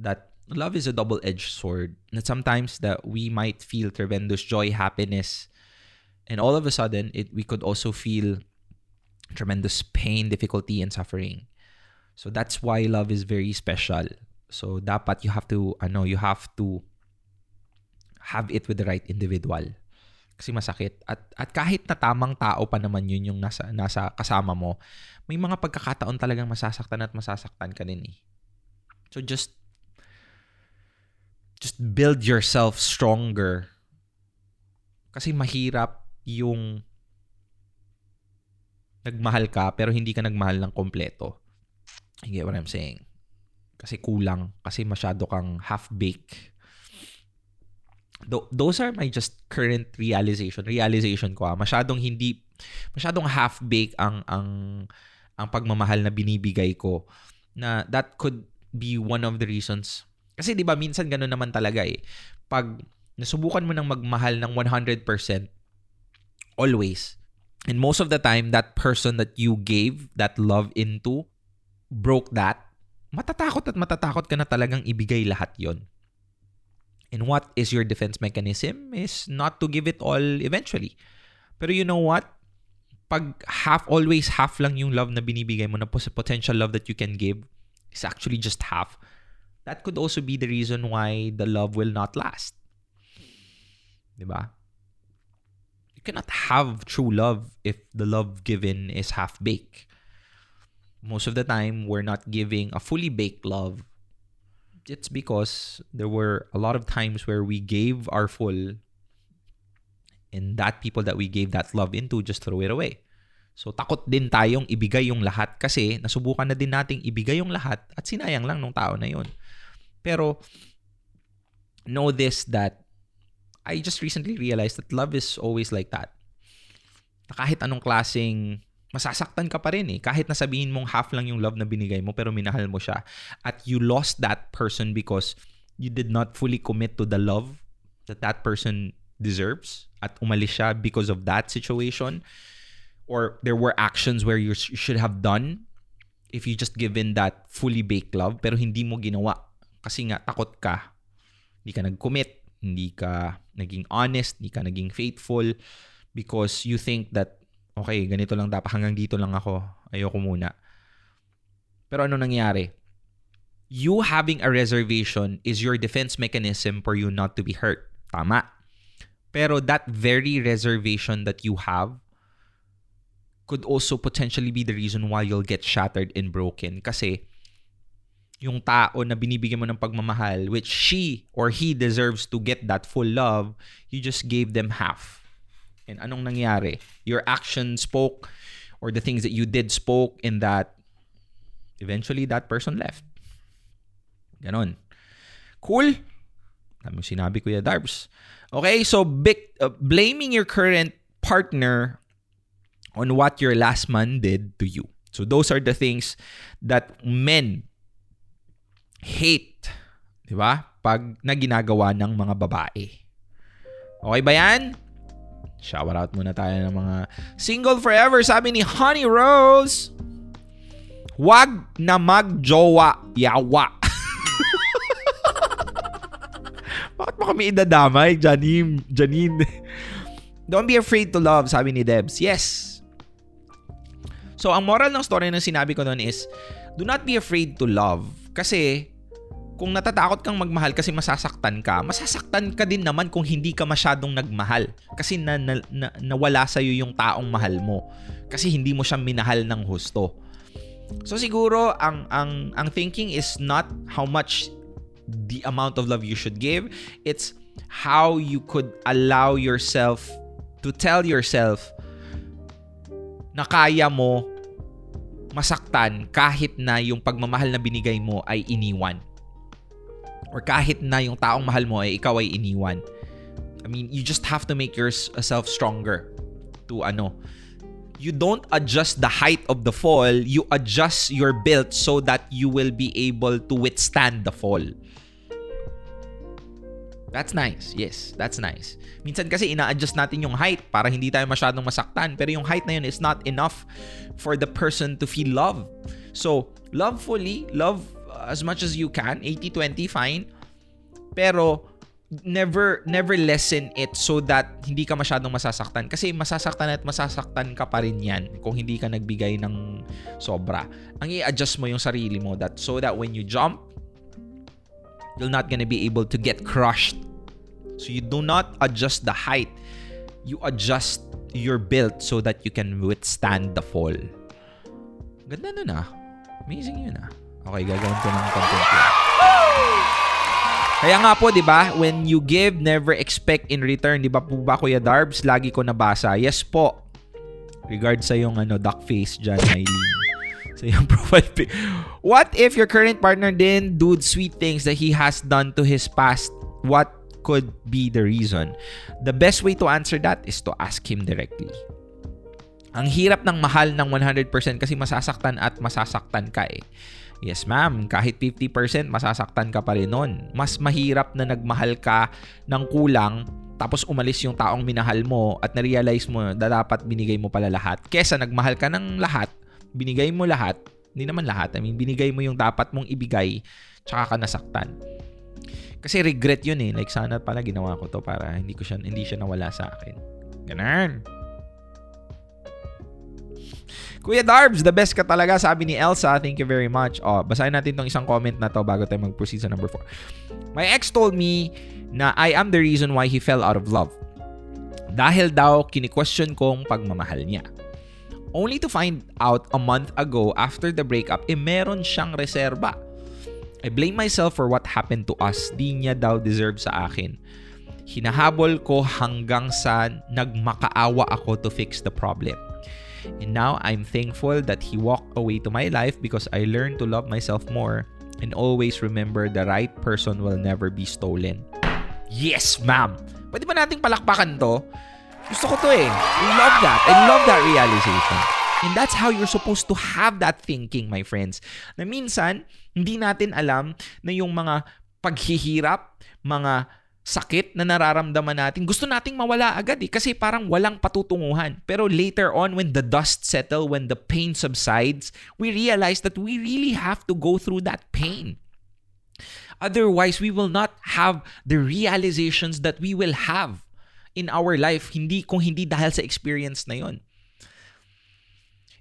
Speaker 5: That love is a double-edged sword. That sometimes that we might feel tremendous joy, happiness, and all of a sudden, it we could also feel tremendous pain, difficulty, and suffering. So that's why love is very special. So dapat you have to, ano, you have to have it with the right individual kasi masakit at at kahit na tamang tao pa naman yun yung nasa nasa kasama mo may mga pagkakataon talagang masasaktan at masasaktan ka din eh so just just build yourself stronger kasi mahirap yung nagmahal ka pero hindi ka nagmahal ng kompleto. You get what I'm saying? Kasi kulang, kasi masyado kang half-baked Th- those are my just current realization. Realization ko ah, masyadong hindi masyadong half baked ang ang ang pagmamahal na binibigay ko na that could be one of the reasons. Kasi 'di ba minsan ganoon naman talaga eh. Pag nasubukan mo nang magmahal ng 100% always and most of the time that person that you gave that love into broke that matatakot at matatakot ka na talagang ibigay lahat yon And what is your defense mechanism is not to give it all eventually. Pero you know what? Pag half, always half lang yung love na binibigay mo na potential love that you can give is actually just half. That could also be the reason why the love will not last. Diba? You cannot have true love if the love given is half-baked. Most of the time, we're not giving a fully baked love it's because there were a lot of times where we gave our full and that people that we gave that love into just throw it away. So takot din tayong ibigay yung lahat kasi nasubukan na din nating ibigay yung lahat at sinayang lang ng tao na yun. Pero know this that I just recently realized that love is always like that. kahit anong klaseng masasaktan ka pa rin eh. Kahit na sabihin mong half lang yung love na binigay mo pero minahal mo siya. At you lost that person because you did not fully commit to the love that that person deserves. At umalis siya because of that situation. Or there were actions where you should have done if you just given that fully baked love pero hindi mo ginawa. Kasi nga takot ka. Hindi ka nag-commit. Hindi ka naging honest. Hindi ka naging faithful because you think that okay, ganito lang dapat, hanggang dito lang ako, ayoko muna. Pero ano nangyari? You having a reservation is your defense mechanism for you not to be hurt. Tama. Pero that very reservation that you have could also potentially be the reason why you'll get shattered and broken. Kasi yung tao na binibigyan mo ng pagmamahal, which she or he deserves to get that full love, you just gave them half And anong nangyari? Your action spoke or the things that you did spoke in that eventually that person left. Ganon. Cool? Dami sinabi Kuya Darbs. Okay, so big, uh, blaming your current partner on what your last man did to you. So those are the things that men hate, 'di ba? Pag naginagawa ng mga babae. Okay ba 'yan? Shout out muna tayo ng mga single forever. Sabi ni Honey Rose, wag na magjowa, yawa. Bakit mo kami idadamay, Janine? Janine. Don't be afraid to love, sabi ni Debs. Yes. So, ang moral ng story na sinabi ko noon is, do not be afraid to love. Kasi, kung natatakot kang magmahal kasi masasaktan ka, masasaktan ka din naman kung hindi ka masyadong nagmahal. Kasi na, na, na, nawala sa'yo yung taong mahal mo. Kasi hindi mo siya minahal ng husto. So siguro ang ang ang thinking is not how much the amount of love you should give, it's how you could allow yourself to tell yourself na kaya mo masaktan kahit na yung pagmamahal na binigay mo ay iniwan. Or kahit na yung taong mahal mo ay ikaw ay iniwan. I mean, you just have to make yourself stronger to ano. You don't adjust the height of the fall, you adjust your build so that you will be able to withstand the fall. That's nice. Yes, that's nice. Minsan kasi ina-adjust natin yung height para hindi tayo masyadong masaktan. Pero yung height na yun is not enough for the person to feel love. So, love fully, love as much as you can. 80-20, fine. Pero, never never lessen it so that hindi ka masyadong masasaktan. Kasi masasaktan at masasaktan ka pa rin yan kung hindi ka nagbigay ng sobra. Ang i-adjust mo yung sarili mo that so that when you jump you're not gonna be able to get crushed. So you do not adjust the height. You adjust your build so that you can withstand the fall. Ganda nun ah. Amazing yun ah okay gagawin ko ng content kaya nga po, 'di ba? When you give, never expect in return, 'di ba po ba Kuya Darbs? Lagi ko nabasa. Yes po. Regard sa yung ano duck face diyan, Eileen. Sa yung profile pic. What if your current partner didn't do sweet things that he has done to his past? What could be the reason? The best way to answer that is to ask him directly. Ang hirap ng mahal ng 100% kasi masasaktan at masasaktan ka eh. Yes ma'am, kahit 50% masasaktan ka pa rin nun. Mas mahirap na nagmahal ka ng kulang tapos umalis yung taong minahal mo at na-realize mo na dapat binigay mo pala lahat. Kesa nagmahal ka ng lahat, binigay mo lahat, hindi naman lahat, I mean, binigay mo yung dapat mong ibigay, tsaka ka nasaktan. Kasi regret yun eh. Like, sana pala ginawa ko to para hindi ko siya, hindi siya nawala sa akin. Ganun. Kuya Darbs, the best ka talaga, sabi ni Elsa. Thank you very much. Oh, basahin natin tong isang comment na to bago tayo mag-proceed sa number 4. My ex told me na I am the reason why he fell out of love. Dahil daw kini-question kong pagmamahal niya. Only to find out a month ago after the breakup, eh meron siyang reserba. I blame myself for what happened to us. Di niya daw deserve sa akin. Hinahabol ko hanggang sa nagmakaawa ako to fix the problem. And now I'm thankful that he walked away to my life because I learned to love myself more and always remember the right person will never be stolen. Yes, ma'am! Pwede ba nating palakpakan to? Gusto ko to eh. I love that. I love that realization. And that's how you're supposed to have that thinking, my friends. Na minsan, hindi natin alam na yung mga paghihirap, mga sakit na nararamdaman natin, gusto nating mawala agad eh kasi parang walang patutunguhan. Pero later on, when the dust settle, when the pain subsides, we realize that we really have to go through that pain. Otherwise, we will not have the realizations that we will have in our life hindi kung hindi dahil sa experience na yon.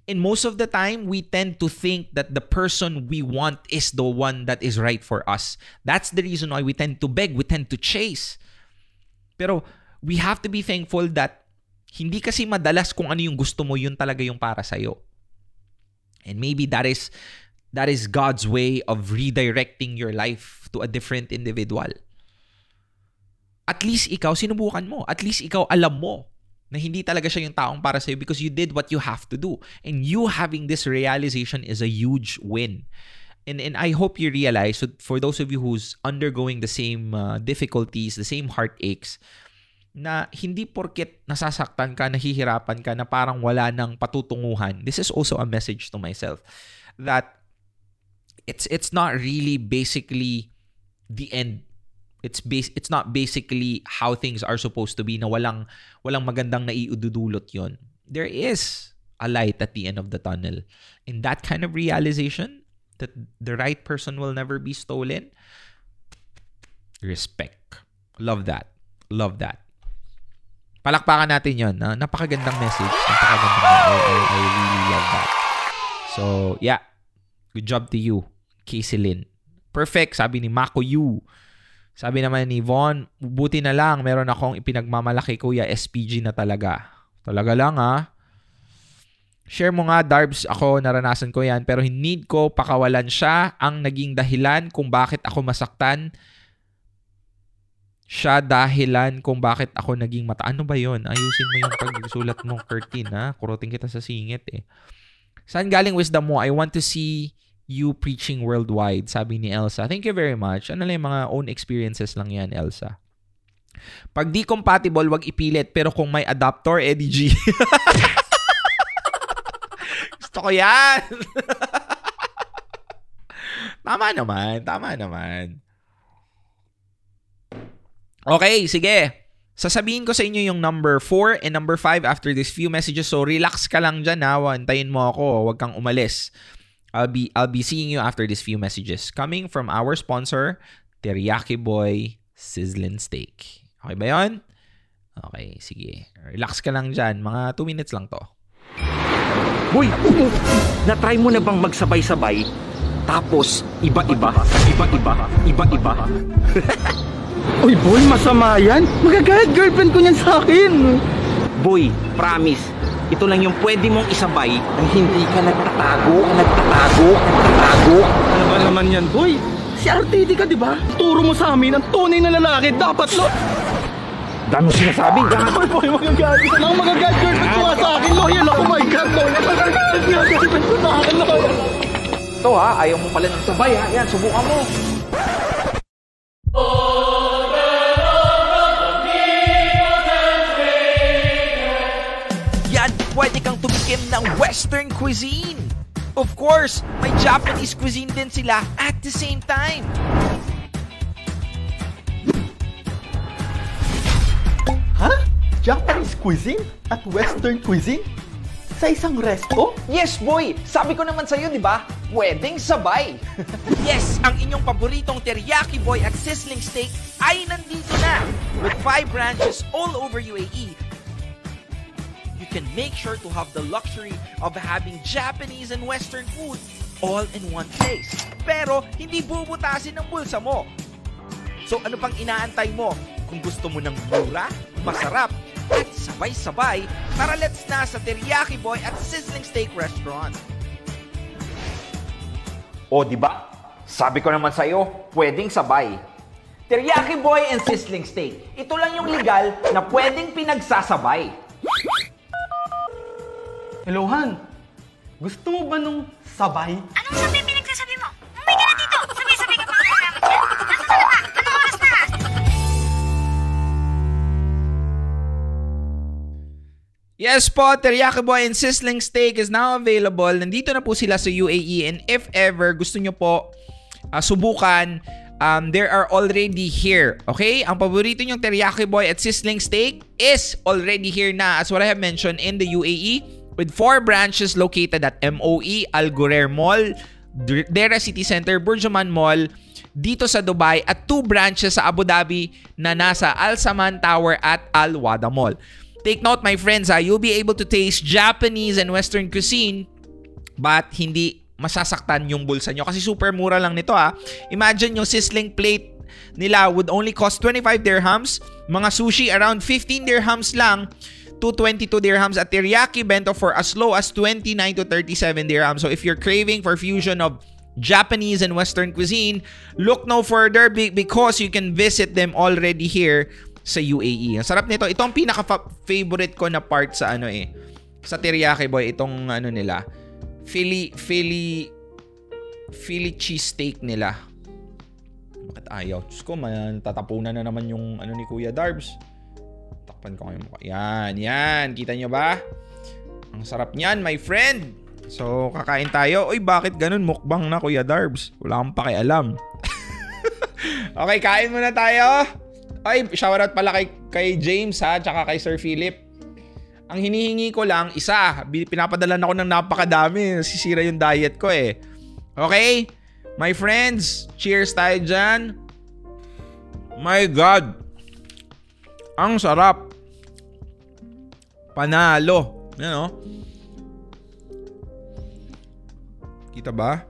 Speaker 5: And most of the time, we tend to think that the person we want is the one that is right for us. That's the reason why we tend to beg, we tend to chase. Pero we have to be thankful that hindi kasi madalas kung ano yung gusto mo, yun talaga yung para sa'yo. And maybe that is that is God's way of redirecting your life to a different individual. At least ikaw, sinubukan mo. At least ikaw, alam mo na hindi talaga siya yung taong para sa'yo because you did what you have to do. And you having this realization is a huge win. And, and I hope you realize, so for those of you who's undergoing the same uh, difficulties, the same heartaches, na hindi porket nasasaktan ka, nahihirapan ka, na parang wala nang patutunguhan. This is also a message to myself that it's it's not really basically the end it's base it's not basically how things are supposed to be na walang walang magandang naiududulot yon there is a light at the end of the tunnel. In that kind of realization that the right person will never be stolen respect. Love that. Love that. Palakpakan natin yon na napakagandang message. Napakagandang I, I, I really love that. So yeah. Good job to you Casey Lynn perfect sabi ni Mako Yu sabi naman ni Von, buti na lang, meron akong ipinagmamalaki kuya, SPG na talaga. Talaga lang ha. Share mo nga, Darbs. Ako, naranasan ko yan. Pero need ko pakawalan siya ang naging dahilan kung bakit ako masaktan. Siya dahilan kung bakit ako naging mata. Ano ba yon? Ayusin mo yung pagsulat mo, Curtin, ha? Kurutin kita sa singit, eh. Saan galing wisdom mo? I want to see you preaching worldwide, sabi ni Elsa. Thank you very much. Ano lang mga own experiences lang yan, Elsa. Pag di compatible, wag ipilit. Pero kung may adapter, Eddie G. Gusto ko yan. tama naman. Tama naman. Okay, sige. Sasabihin ko sa inyo yung number 4 and number 5 after this few messages. So relax ka lang dyan ha. Antayin mo ako. Huwag kang umalis. I'll be I'll be seeing you after this few messages. Coming from our sponsor, Teriyaki Boy Sizzling Steak. Okay ba yon? Okay, sige. Relax ka lang dyan. Mga 2 minutes lang to.
Speaker 8: Boy, natry mo na bang magsabay-sabay? Tapos, iba-iba, iba-iba, iba-iba.
Speaker 2: Uy, boy, masama yan. Magagayad girlfriend ko niyan sa akin.
Speaker 8: Boy, promise, ito lang yung pwede mong isabay nang hindi ka nagtatago, nagtatago, nagtatago.
Speaker 2: Ano ba naman yan, boy? Si RTD ka, di ba? Turo mo sa amin ang tunay na lalaki. Dapat lo...
Speaker 8: Dami sinasabi, gago.
Speaker 2: Boy, boy. Magagayad girlfriend ko nga sa akin. Loyal ako, my God, loyal. Ko sa akin, loyal.
Speaker 8: Ito ha, ayaw mo pala ng sabay ha. Yan, subukan mo.
Speaker 5: Yan, tumikim ng Western cuisine. Of course, may Japanese cuisine din sila at the same time.
Speaker 2: Ha? Japanese cuisine at Western cuisine? Sa isang resto?
Speaker 8: Yes, boy! Sabi ko naman sa'yo, di ba? Pwedeng sabay.
Speaker 5: Yes, ang inyong paboritong teriyaki boy at sizzling steak ay nandito na. With five branches all over UAE, can make sure to have the luxury of having Japanese and Western food all in one place. Pero hindi bubutasin ng bulsa mo. So ano pang inaantay mo? Kung gusto mo ng mura, masarap, at sabay-sabay, tara let's na sa Teriyaki Boy at Sizzling Steak Restaurant.
Speaker 8: O, di ba? Sabi ko naman sa'yo, pwedeng sabay. Teriyaki boy and sizzling steak. Ito lang yung legal na pwedeng pinagsasabay.
Speaker 2: Hello, Han. Gusto mo ba nung sabay?
Speaker 9: Anong sabi pinagsasabi mo? Umuwi ka na dito! Sabi-sabi ka pa nga namin yan! Nasaan ka na? Anong oras na?
Speaker 5: Yes po, Teriyaki Boy and Sizzling Steak is now available. Nandito na po sila sa UAE and if ever gusto nyo po uh, subukan, um, there are already here. Okay? Ang paborito nyong Teriyaki Boy at Sizzling Steak is already here na as what I have mentioned in the UAE with four branches located at MOE, Al Ghurair Mall, Dera City Center, Burjuman Mall, dito sa Dubai at two branches sa Abu Dhabi na nasa Al Saman Tower at Al Wada Mall. Take note my friends ha, you'll be able to taste Japanese and Western cuisine but hindi masasaktan yung bulsa nyo kasi super mura lang nito ha. Imagine yung sizzling plate nila would only cost 25 dirhams. Mga sushi around 15 dirhams lang to 22 dirhams at teriyaki bento for as low as 29 to 37 dirhams. So if you're craving for fusion of Japanese and Western cuisine, look no further be- because you can visit them already here sa UAE. Ang sarap nito. Ito ang pinaka-favorite ko na part sa ano eh. Sa teriyaki boy, itong ano nila. Philly, Philly, Philly cheesesteak nila. Bakit ayaw? Diyos ko, man, tatapunan na naman yung ano ni Kuya Darbs. Takpan ko mukha. Yan, yan. Kita nyo ba? Ang sarap niyan, my friend. So, kakain tayo. Uy, bakit ganun? Mukbang na, Kuya Darbs. Wala akong pakialam. okay, kain muna tayo. Ay, shoutout pala kay, kay James ha, tsaka kay Sir Philip. Ang hinihingi ko lang, isa, bi- pinapadala na ako ng napakadami. Sisira yung diet ko eh. Okay? My friends, cheers tayo dyan. My God. Ang sarap. Panalo. Yan o. Kita ba?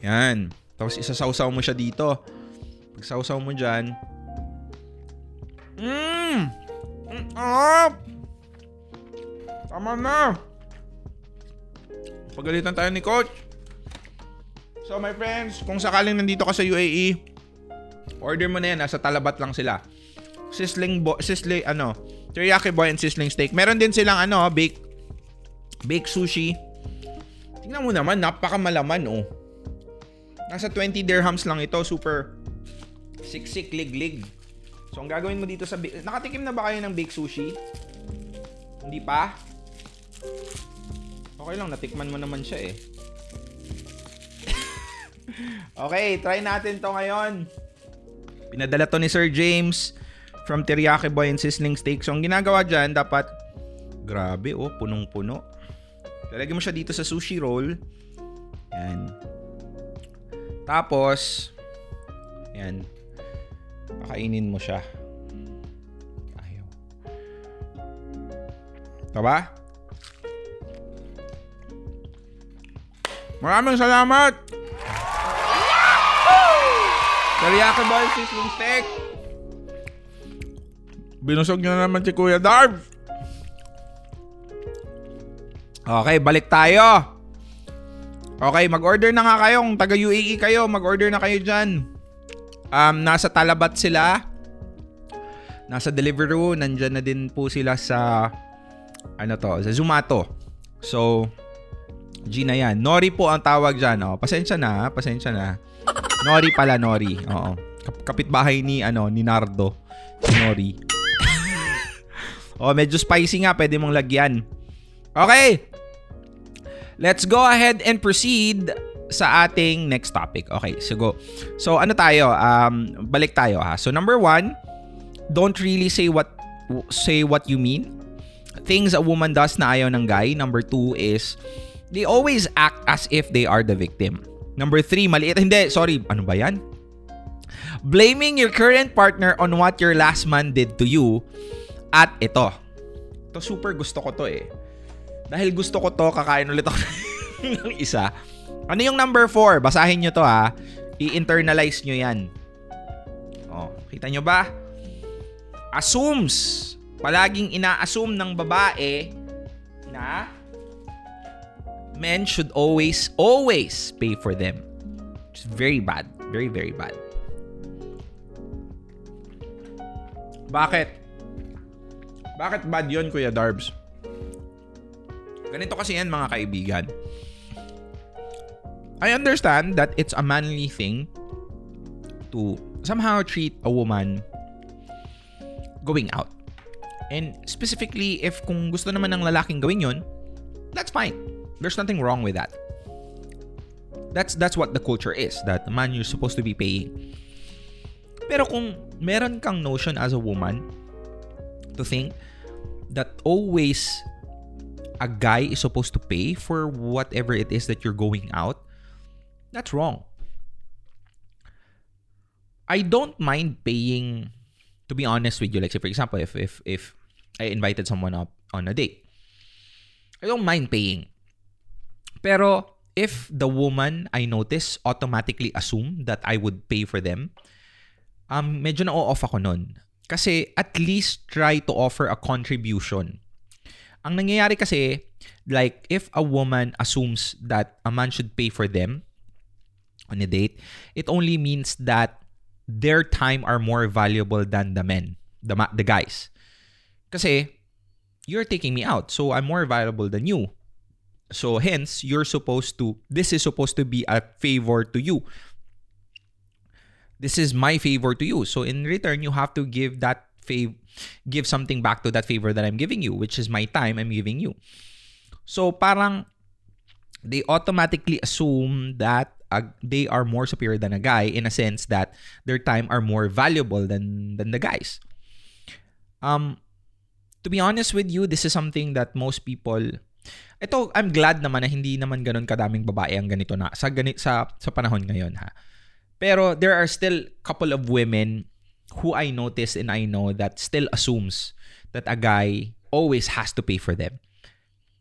Speaker 5: Yan. Tapos isasawsaw mo siya dito. Pag sausaw mo dyan. Mmm! Mm, ah! Tama na! Pagalitan tayo ni Coach. So my friends, kung sakaling nandito ka sa UAE, order mo na yan. Nasa talabat lang sila. Sizzling, bo- sizzling, ano, teriyaki boy and sizzling steak. Meron din silang, ano, bake, bake sushi. Tingnan mo naman, napakamalaman, oh. Nasa 20 dirhams lang ito. Super siksik, lig-lig. So, ang gagawin mo dito sa... Nakatikim na ba kayo ng bake sushi? Hindi pa? Okay lang, natikman mo naman siya eh. okay, try natin to ngayon. Pinadala to ni Sir James from Teriyaki Boy and Sizzling Steak. So, ang ginagawa dyan, dapat... Grabe, oh, punong-puno. Lalagyan mo siya dito sa sushi roll. Yan. Tapos, yan. Pakainin mo siya. Ayaw. Taba? Maraming salamat! Teriyaki boy sizzling steak. Binusog niyo na naman si Kuya Darb. Okay, balik tayo. Okay, mag-order na nga kayo. Kung taga UAE kayo, mag-order na kayo dyan. Um, nasa Talabat sila. Nasa Deliveroo. Nandyan na din po sila sa ano to, sa Zumato. So, G na yan. Nori po ang tawag dyan. Oh. Pasensya na, ha? pasensya na. Nori pala, Nori. Oo. Kap- Kapitbahay ni, ano, ni Nardo. Si Nori. Oh, medyo spicy nga. Pwede mong lagyan. Okay. Let's go ahead and proceed sa ating next topic. Okay, so go. So ano tayo? Um, balik tayo ha. So number one, don't really say what say what you mean. Things a woman does na ayaw ng guy. Number two is they always act as if they are the victim. Number three, maliit. Hindi, sorry. Ano ba yan? Blaming your current partner on what your last man did to you. At ito. Ito super gusto ko to eh. Dahil gusto ko to, kakain ulit ako ng isa. Ano yung number 4? Basahin nyo to ha. I-internalize nyo yan. Oh, kita nyo ba? Assumes. Palaging ina-assume ng babae na men should always, always pay for them. It's very bad. Very, very bad. Bakit? Bakit bad yon Kuya Darbs? Ganito kasi yan mga kaibigan. I understand that it's a manly thing to somehow treat a woman going out. And specifically, if kung gusto naman ng lalaking gawin yun, that's fine. There's nothing wrong with that. That's that's what the culture is. That man you're supposed to be paying. Pero kung meron kang notion as a woman to think that always a guy is supposed to pay for whatever it is that you're going out, that's wrong. I don't mind paying to be honest with you like say for example if if if I invited someone up on a date I don't mind paying pero if the woman I notice automatically assume that I would pay for them um medyo na-off ako nun kasi at least try to offer a contribution ang nangyayari kasi like if a woman assumes that a man should pay for them on a date it only means that their time are more valuable than the men, the the guys. Kasi you're taking me out, so I'm more valuable than you. So hence, you're supposed to this is supposed to be a favor to you. This is my favor to you. So in return, you have to give that fav- give something back to that favor that I'm giving you, which is my time I'm giving you. So parang they automatically assume that uh, they are more superior than a guy in a sense that their time are more valuable than than the guys. Um to be honest with you, this is something that most people ito I'm glad naman na hindi naman ganun kadaming babae ang ganito na sa ganit sa sa panahon ngayon ha. Pero there are still couple of women who I notice and I know that still assumes that a guy always has to pay for them.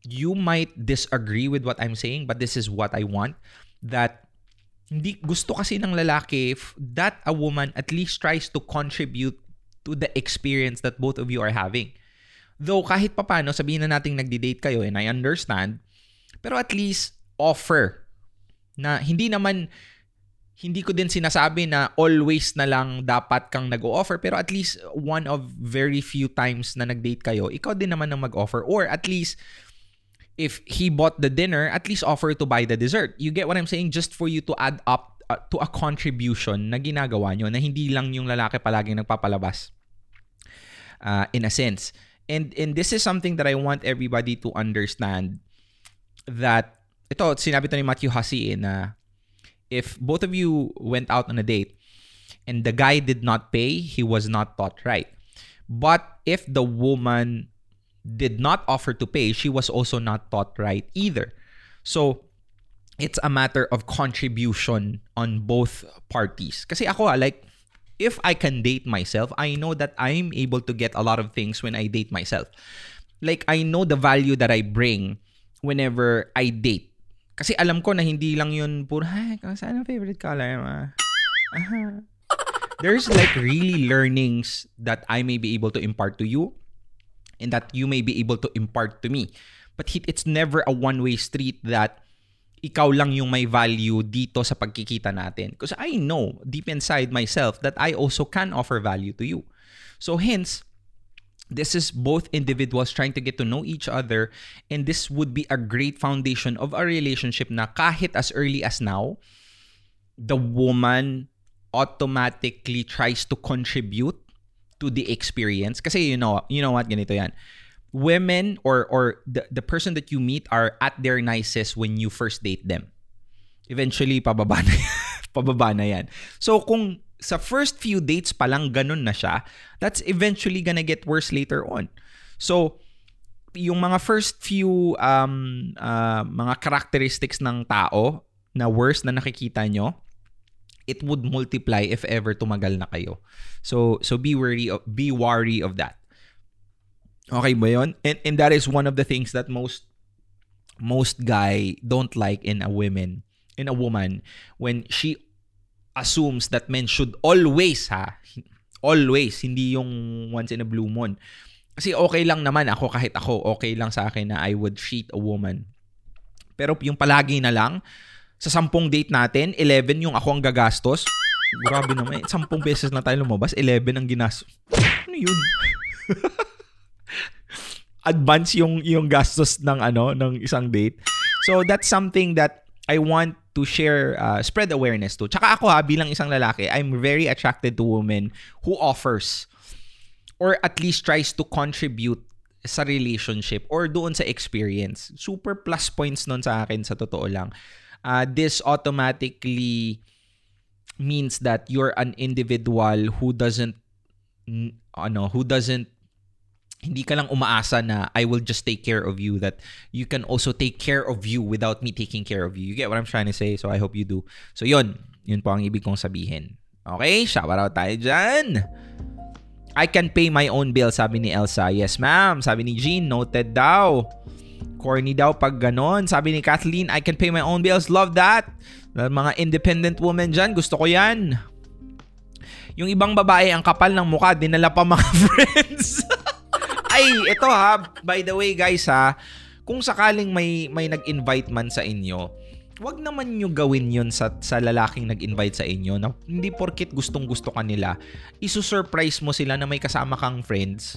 Speaker 5: You might disagree with what I'm saying, but this is what I want. That hindi gusto kasi ng lalaki that a woman at least tries to contribute to the experience that both of you are having. Though kahit papano, sabihin na natin nagdi-date kayo and I understand, pero at least offer na hindi naman hindi ko din sinasabi na always na lang dapat kang nag-offer pero at least one of very few times na nag-date kayo, ikaw din naman ang mag-offer or at least if he bought the dinner, at least offer to buy the dessert. You get what I'm saying? Just for you to add up uh, to a contribution na ginagawa nyo na hindi lang yung lalaki palaging nagpapalabas. Uh, in a sense. And and this is something that I want everybody to understand that ito sinabi to ni Matthew Hussey eh, na if both of you went out on a date and the guy did not pay, he was not taught right. But if the woman did not offer to pay, she was also not taught right either. So, it's a matter of contribution on both parties. Kasi ako, ah, like, if I can date myself, I know that I'm able to get a lot of things when I date myself. Like, I know the value that I bring whenever I date. Kasi alam ko na hindi lang yun puro, ay, saan ang favorite color mo? Aha. There's like really learnings that I may be able to impart to you and that you may be able to impart to me. But it's never a one-way street that ikaw lang yung may value dito sa pagkikita natin. Because I know deep inside myself that I also can offer value to you. So hence, this is both individuals trying to get to know each other and this would be a great foundation of a relationship na kahit as early as now, the woman automatically tries to contribute to the experience. Kasi you know you know what? Ganito yan. Women or or the, the person that you meet are at their nicest when you first date them. Eventually pababa na pababa na yan. So kung sa first few dates pa lang ganun na siya that's eventually gonna get worse later on so yung mga first few um uh, mga characteristics ng tao na worse na nakikita nyo it would multiply if ever tumagal na kayo. So so be wary of be wary of that. Okay ba 'yon? And and that is one of the things that most most guy don't like in a woman, in a woman when she assumes that men should always ha, always hindi yung once in a blue moon. Kasi okay lang naman ako kahit ako, okay lang sa akin na I would treat a woman. Pero yung palagi na lang, sa sampung date natin, 11 yung ako ang gagastos. Grabe naman. Eh. Sampung beses na tayo lumabas, 11 ang ginastos. Ano yun? Advance yung yung gastos ng ano ng isang date. So that's something that I want to share uh, spread awareness to. Tsaka ako ha bilang isang lalaki, I'm very attracted to women who offers or at least tries to contribute sa relationship or doon sa experience. Super plus points nun sa akin sa totoo lang uh, this automatically means that you're an individual who doesn't ano who doesn't hindi ka lang umaasa na I will just take care of you that you can also take care of you without me taking care of you. You get what I'm trying to say? So I hope you do. So yun, yun po ang ibig kong sabihin. Okay, shout out tayo dyan. I can pay my own bill, sabi ni Elsa. Yes, ma'am. Sabi ni Jean, noted daw. Corny daw pag ganon. Sabi ni Kathleen, I can pay my own bills. Love that. Mga independent women dyan, gusto ko yan. Yung ibang babae, ang kapal ng mukha, dinala pa mga friends. Ay, ito ha. By the way guys ha, kung sakaling may, may nag-invite man sa inyo, wag naman nyo gawin yon sa, sa lalaking nag-invite sa inyo na hindi porkit gustong gusto ka nila, isusurprise mo sila na may kasama kang friends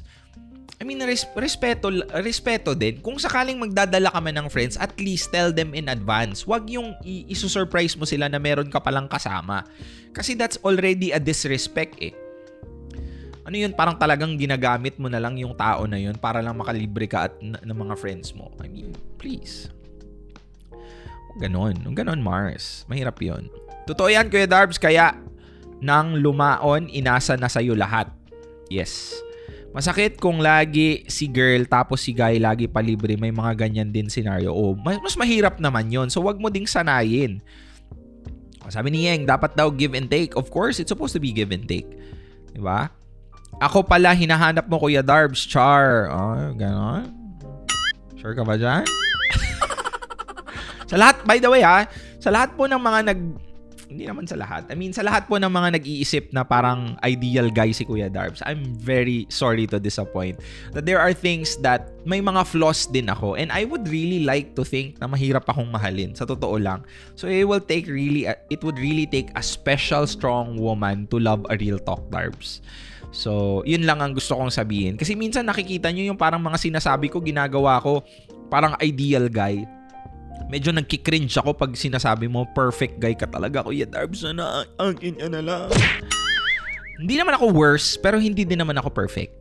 Speaker 5: I mean, res- respeto, respeto din. Kung sakaling magdadala ka man ng friends, at least tell them in advance. Huwag yung i- isusurprise mo sila na meron ka palang kasama. Kasi that's already a disrespect eh. Ano yun, parang talagang ginagamit mo na lang yung tao na yun para lang makalibre ka at ng mga friends mo. I mean, please. Ganon. Ganon, Mars. Mahirap yun. Totoo yan, Kuya Darbs. Kaya, nang lumaon, inasa na sa'yo lahat. Yes. Masakit kung lagi si girl tapos si guy lagi palibre. May mga ganyan din scenario. O, mas mahirap naman yon So, wag mo ding sanayin. Sabi ni Yeng, dapat daw give and take. Of course, it's supposed to be give and take. Diba? Ako pala, hinahanap mo Kuya Darbs, Char. Oh, ganon. Sure ka ba dyan? sa lahat, by the way ha, sa lahat po ng mga nag hindi naman sa lahat. I mean, sa lahat po ng mga nag-iisip na parang ideal guy si Kuya Darbs, I'm very sorry to disappoint that there are things that may mga flaws din ako and I would really like to think na mahirap akong mahalin sa totoo lang. So it will take really it would really take a special strong woman to love a real talk Darbs. So, yun lang ang gusto kong sabihin. Kasi minsan nakikita nyo yung parang mga sinasabi ko, ginagawa ko, parang ideal guy medyo nagkikringe ako pag sinasabi mo, perfect guy ka talaga, Kuya Darbs, na akin na lang. Hindi naman ako worse, pero hindi din naman ako perfect.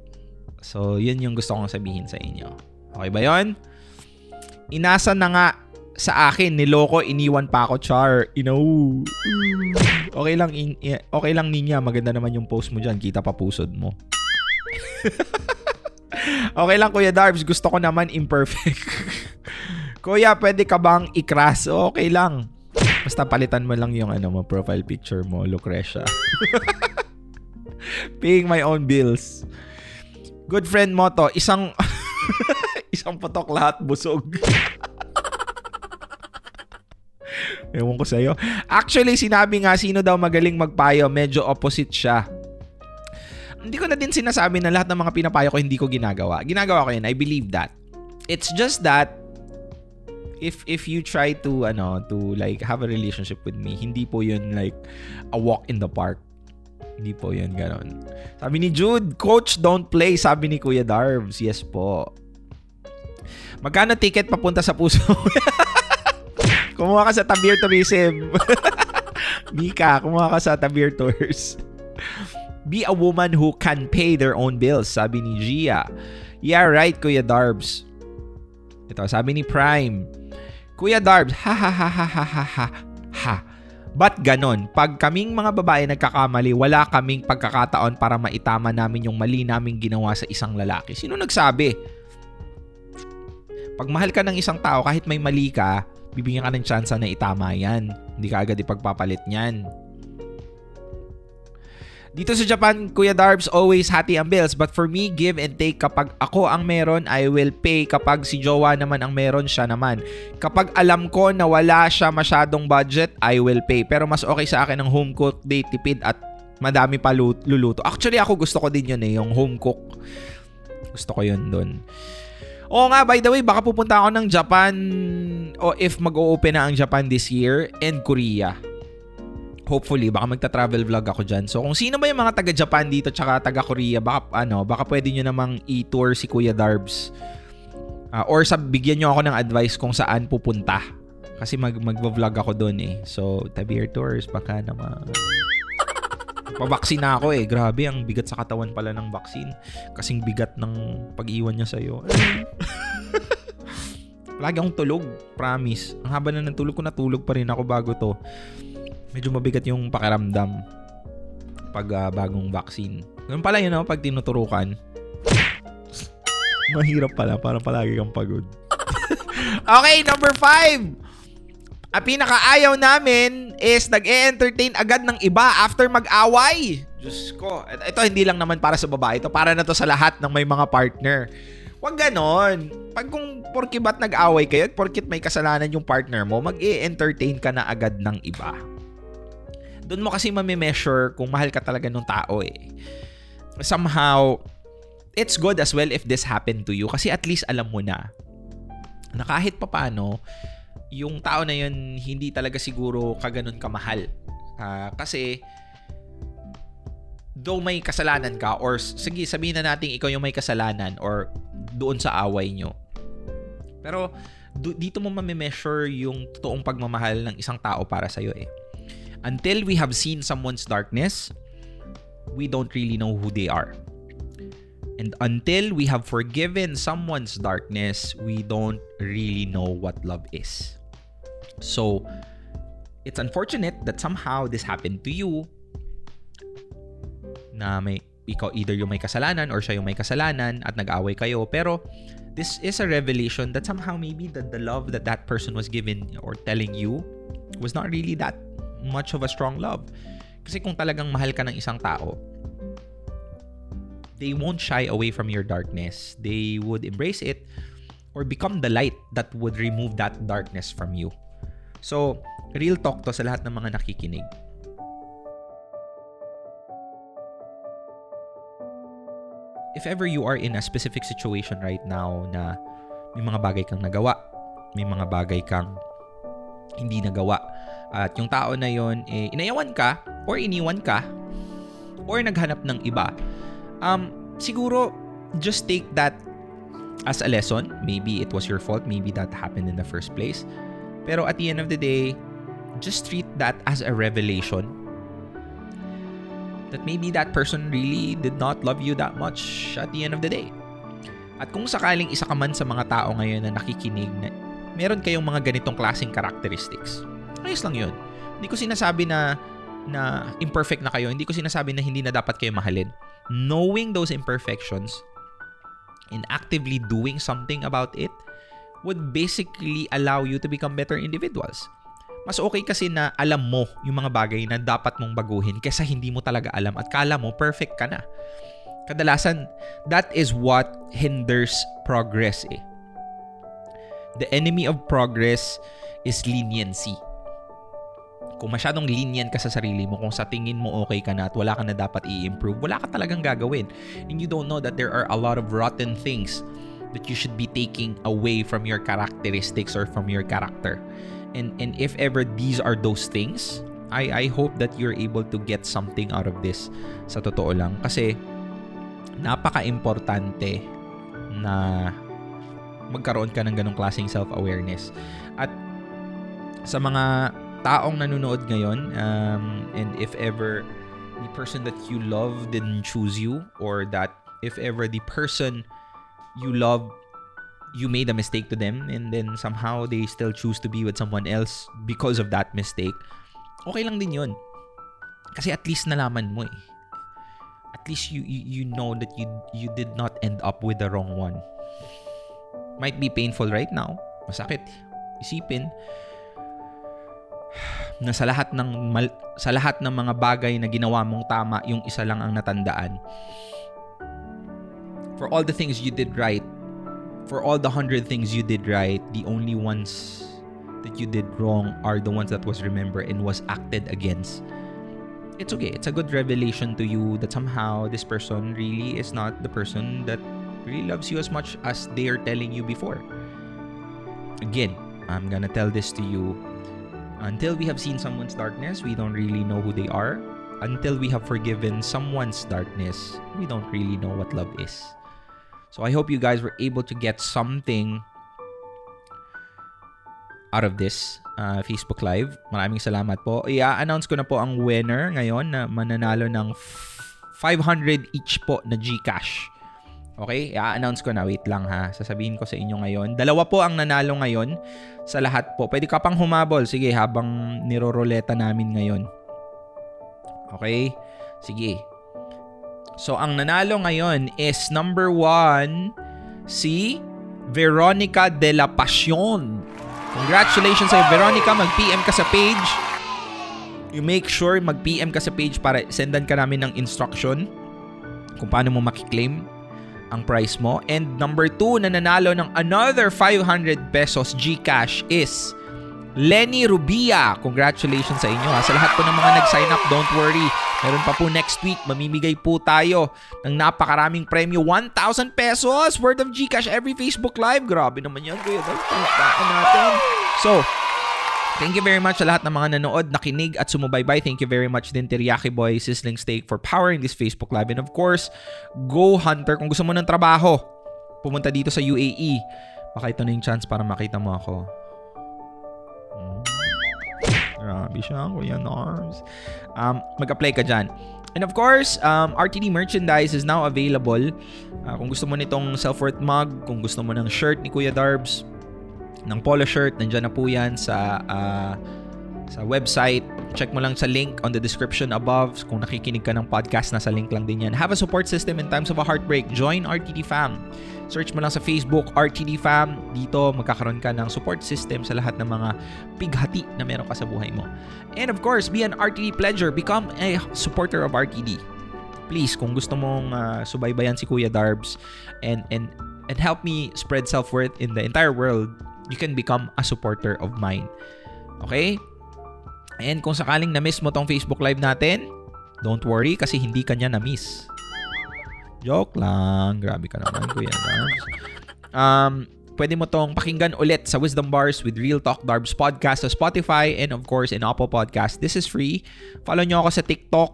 Speaker 5: So, yun yung gusto kong sabihin sa inyo. Okay ba yon? Inasa na nga sa akin, niloko, iniwan pa ako, Char. You know. Okay lang, in, okay lang ninya. Maganda naman yung post mo dyan. Kita pa pusod mo. okay lang, Kuya Darbs. Gusto ko naman imperfect. Kuya, pwede ka bang ikras? Okay lang. Basta palitan mo lang yung ano mo, profile picture mo, Lucretia. Paying my own bills. Good friend mo to, isang isang putok lahat busog. Ewan ko sa'yo. Actually, sinabi nga sino daw magaling magpayo, medyo opposite siya. Hindi ko na din sinasabi na lahat ng mga pinapayo ko hindi ko ginagawa. Ginagawa ko yun. I believe that. It's just that if if you try to ano to like have a relationship with me, hindi po 'yun like a walk in the park. Hindi po 'yun ganon. Sabi ni Jude, coach don't play, sabi ni Kuya Darbs. Yes po. Magkano ticket papunta sa puso? kumuha ka sa Tabir Tourism. Mika, kumuha ka sa Tabir Tours. Be a woman who can pay their own bills, sabi ni Gia. Yeah, right, Kuya Darbs. Ito, sabi ni Prime. Kuya Darbs, ha ha ha ha ha ha ha ha. Ba't ganon? Pag kaming mga babae nagkakamali, wala kaming pagkakataon para maitama namin yung mali naming ginawa sa isang lalaki. Sino nagsabi? Pag mahal ka ng isang tao, kahit may mali ka, bibigyan ka ng tsansa na itama yan. Hindi ka agad ipagpapalit niyan. Dito sa Japan, Kuya Darbs, always hati ang bills. But for me, give and take. Kapag ako ang meron, I will pay. Kapag si Jowa naman ang meron, siya naman. Kapag alam ko na wala siya masyadong budget, I will pay. Pero mas okay sa akin ang home cook day, tipid at madami pa luluto. Actually, ako gusto ko din yun eh, yung home cook. Gusto ko yun doon. Oo nga, by the way, baka pupunta ako ng Japan o if mag-o-open na ang Japan this year and Korea hopefully baka magta-travel vlog ako diyan. So kung sino ba yung mga taga Japan dito tsaka taga Korea, baka ano, baka pwede niyo namang i-tour si Kuya Darbs. Uh, or sa bigyan niyo ako ng advice kung saan pupunta. Kasi mag magvo-vlog ako doon eh. So, Tabir Tours baka naman. Pabaksin na ako eh. Grabe, ang bigat sa katawan pala ng vaccine. Kasing bigat ng pag-iwan niya sa'yo. Lagi akong tulog. Promise. Ang haba na ng tulog ko, natulog pa rin ako bago to medyo mabigat yung pakiramdam pag uh, bagong vaccine. Ganun pala yun, no? pag tinuturukan. Mahirap pala, parang palagi kang pagod. okay, number five. Ang pinakaayaw namin is nag-e-entertain agad ng iba after mag-away. Diyos ko. Ito hindi lang naman para sa babae. Ito para na to sa lahat ng may mga partner. Huwag ganon. Pag kung porkit ba't nag-away kayo at porkit may kasalanan yung partner mo, mag-e-entertain ka na agad ng iba doon mo kasi mami-measure kung mahal ka talaga ng tao eh. Somehow, it's good as well if this happened to you kasi at least alam mo na na kahit papano, yung tao na yun hindi talaga siguro kaganon kamahal. Uh, kasi though may kasalanan ka or sige sabihin na natin ikaw yung may kasalanan or doon sa away nyo. Pero dito mo mami-measure yung totoong pagmamahal ng isang tao para sa'yo eh until we have seen someone's darkness, we don't really know who they are. And until we have forgiven someone's darkness, we don't really know what love is. So, it's unfortunate that somehow this happened to you na may ikaw either yung may kasalanan or siya yung may kasalanan at nag-away kayo pero this is a revelation that somehow maybe that the love that that person was given or telling you was not really that much of a strong love. Kasi kung talagang mahal ka ng isang tao, they won't shy away from your darkness. They would embrace it or become the light that would remove that darkness from you. So, Real talk to sa lahat ng mga nakikinig. If ever you are in a specific situation right now na may mga bagay kang nagawa, may mga bagay kang hindi nagawa, at yung tao na yon eh, inayawan ka or iniwan ka or naghanap ng iba, um, siguro just take that as a lesson. Maybe it was your fault. Maybe that happened in the first place. Pero at the end of the day, just treat that as a revelation that maybe that person really did not love you that much at the end of the day. At kung sakaling isa ka man sa mga tao ngayon na nakikinig na meron kayong mga ganitong klaseng characteristics, ayos lang yun. Hindi ko sinasabi na na imperfect na kayo. Hindi ko sinasabi na hindi na dapat kayo mahalin. Knowing those imperfections and actively doing something about it would basically allow you to become better individuals. Mas okay kasi na alam mo yung mga bagay na dapat mong baguhin kaysa hindi mo talaga alam at kala mo perfect ka na. Kadalasan, that is what hinders progress eh. The enemy of progress is leniency. Kung masyadong lenient ka sa sarili mo, kung sa tingin mo okay ka na at wala ka na dapat i-improve, wala ka talagang gagawin. And you don't know that there are a lot of rotten things that you should be taking away from your characteristics or from your character. And and if ever these are those things, I I hope that you're able to get something out of this sa totoo lang kasi napaka-importante na magkaroon ka ng ganong klaseng self-awareness. At sa mga taong nanonood ngayon, um, and if ever the person that you love didn't choose you, or that if ever the person you love you made a mistake to them and then somehow they still choose to be with someone else because of that mistake, okay lang din yun. Kasi at least nalaman mo eh. At least you, you, you know that you, you did not end up with the wrong one. Might be painful right now. Masakit. Isipin na sa lahat ng mal, sa lahat ng mga bagay na ginawa mong tama, yung isa lang ang natandaan. For all the things you did right, for all the hundred things you did right, the only ones that you did wrong are the ones that was remembered and was acted against. It's okay. It's a good revelation to you that somehow this person really is not the person that really loves you as much as they are telling you before. Again, I'm gonna tell this to you. Until we have seen someone's darkness, we don't really know who they are. Until we have forgiven someone's darkness, we don't really know what love is. So I hope you guys were able to get something out of this uh, Facebook Live. Maraming salamat po. I-announce ko na po ang winner ngayon na mananalo ng 500 each po na GCash. Okay? I-announce ko na. Wait lang ha. Sasabihin ko sa inyo ngayon. Dalawa po ang nanalo ngayon sa lahat po. Pwede ka pang humabol. Sige, habang niroroleta namin ngayon. Okay? Sige. So, ang nanalo ngayon is number one, si Veronica de la Pasión. Congratulations sa Veronica. Mag-PM ka sa page. You make sure mag-PM ka sa page para sendan ka namin ng instruction kung paano mo makiklaim ang price mo. And number two na nanalo ng another 500 pesos GCash is Lenny Rubia. Congratulations sa inyo ha. Sa lahat po ng mga nag-sign up, don't worry. Meron pa po next week, mamimigay po tayo ng napakaraming premyo. 1,000 pesos worth of GCash every Facebook Live. Grabe naman yan, kuya. Pagkaan natin. So, Thank you very much sa lahat ng mga nanood, nakinig at sumubaybay. Thank you very much din Teriyaki Boy, Sizzling Steak for powering this Facebook Live. And of course, Go Hunter. Kung gusto mo ng trabaho, pumunta dito sa UAE. Baka ito na yung chance para makita mo ako. Hmm. Grabe siya, Kuya Norms. Um, mag-apply ka dyan. And of course, um, RTD merchandise is now available. Uh, kung gusto mo nitong self-worth mug, kung gusto mo ng shirt ni Kuya Darbs, ng polo shirt, nandyan na po yan sa uh, sa website. Check mo lang sa link on the description above. Kung nakikinig ka ng podcast, nasa link lang din yan. Have a support system in times of a heartbreak. Join RTD Fam. Search mo lang sa Facebook, RTD Fam. Dito, magkakaroon ka ng support system sa lahat ng mga pighati na meron ka sa buhay mo. And of course, be an RTD pledger. Become a supporter of RTD. Please, kung gusto mong uh, subaybayan si Kuya Darbs and, and, and help me spread self-worth in the entire world, you can become a supporter of mine. Okay? And kung sakaling na-miss mo tong Facebook Live natin, don't worry kasi hindi ka niya na-miss. Joke lang. Grabe ka naman, Kuya Darbs. Um, pwede mo tong pakinggan ulit sa Wisdom Bars with Real Talk Darbs podcast sa Spotify and of course in Apple Podcast. This is free. Follow nyo ako sa TikTok.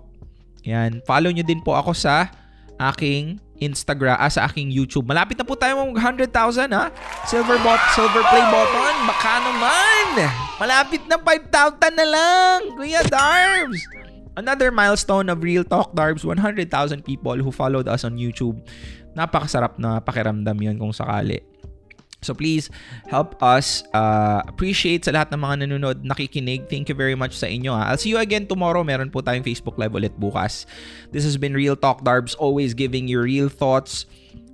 Speaker 5: Yan. Follow nyo din po ako sa aking Instagram, ah, sa aking YouTube. Malapit na po tayo mag 100,000 ha. Silver bot, silver play button. Baka naman. Malapit na 5,000 na lang. Kuya Darbs. Another milestone of Real Talk Darbs, 100,000 people who followed us on YouTube. Napakasarap na pakiramdam yun kung sakali. So please help us uh, appreciate sa lahat ng mga nanonood, nakikinig. Thank you very much sa inyo. Ha? I'll see you again tomorrow. Meron po tayong Facebook Live ulit bukas. This has been Real Talk Darbs, always giving you real thoughts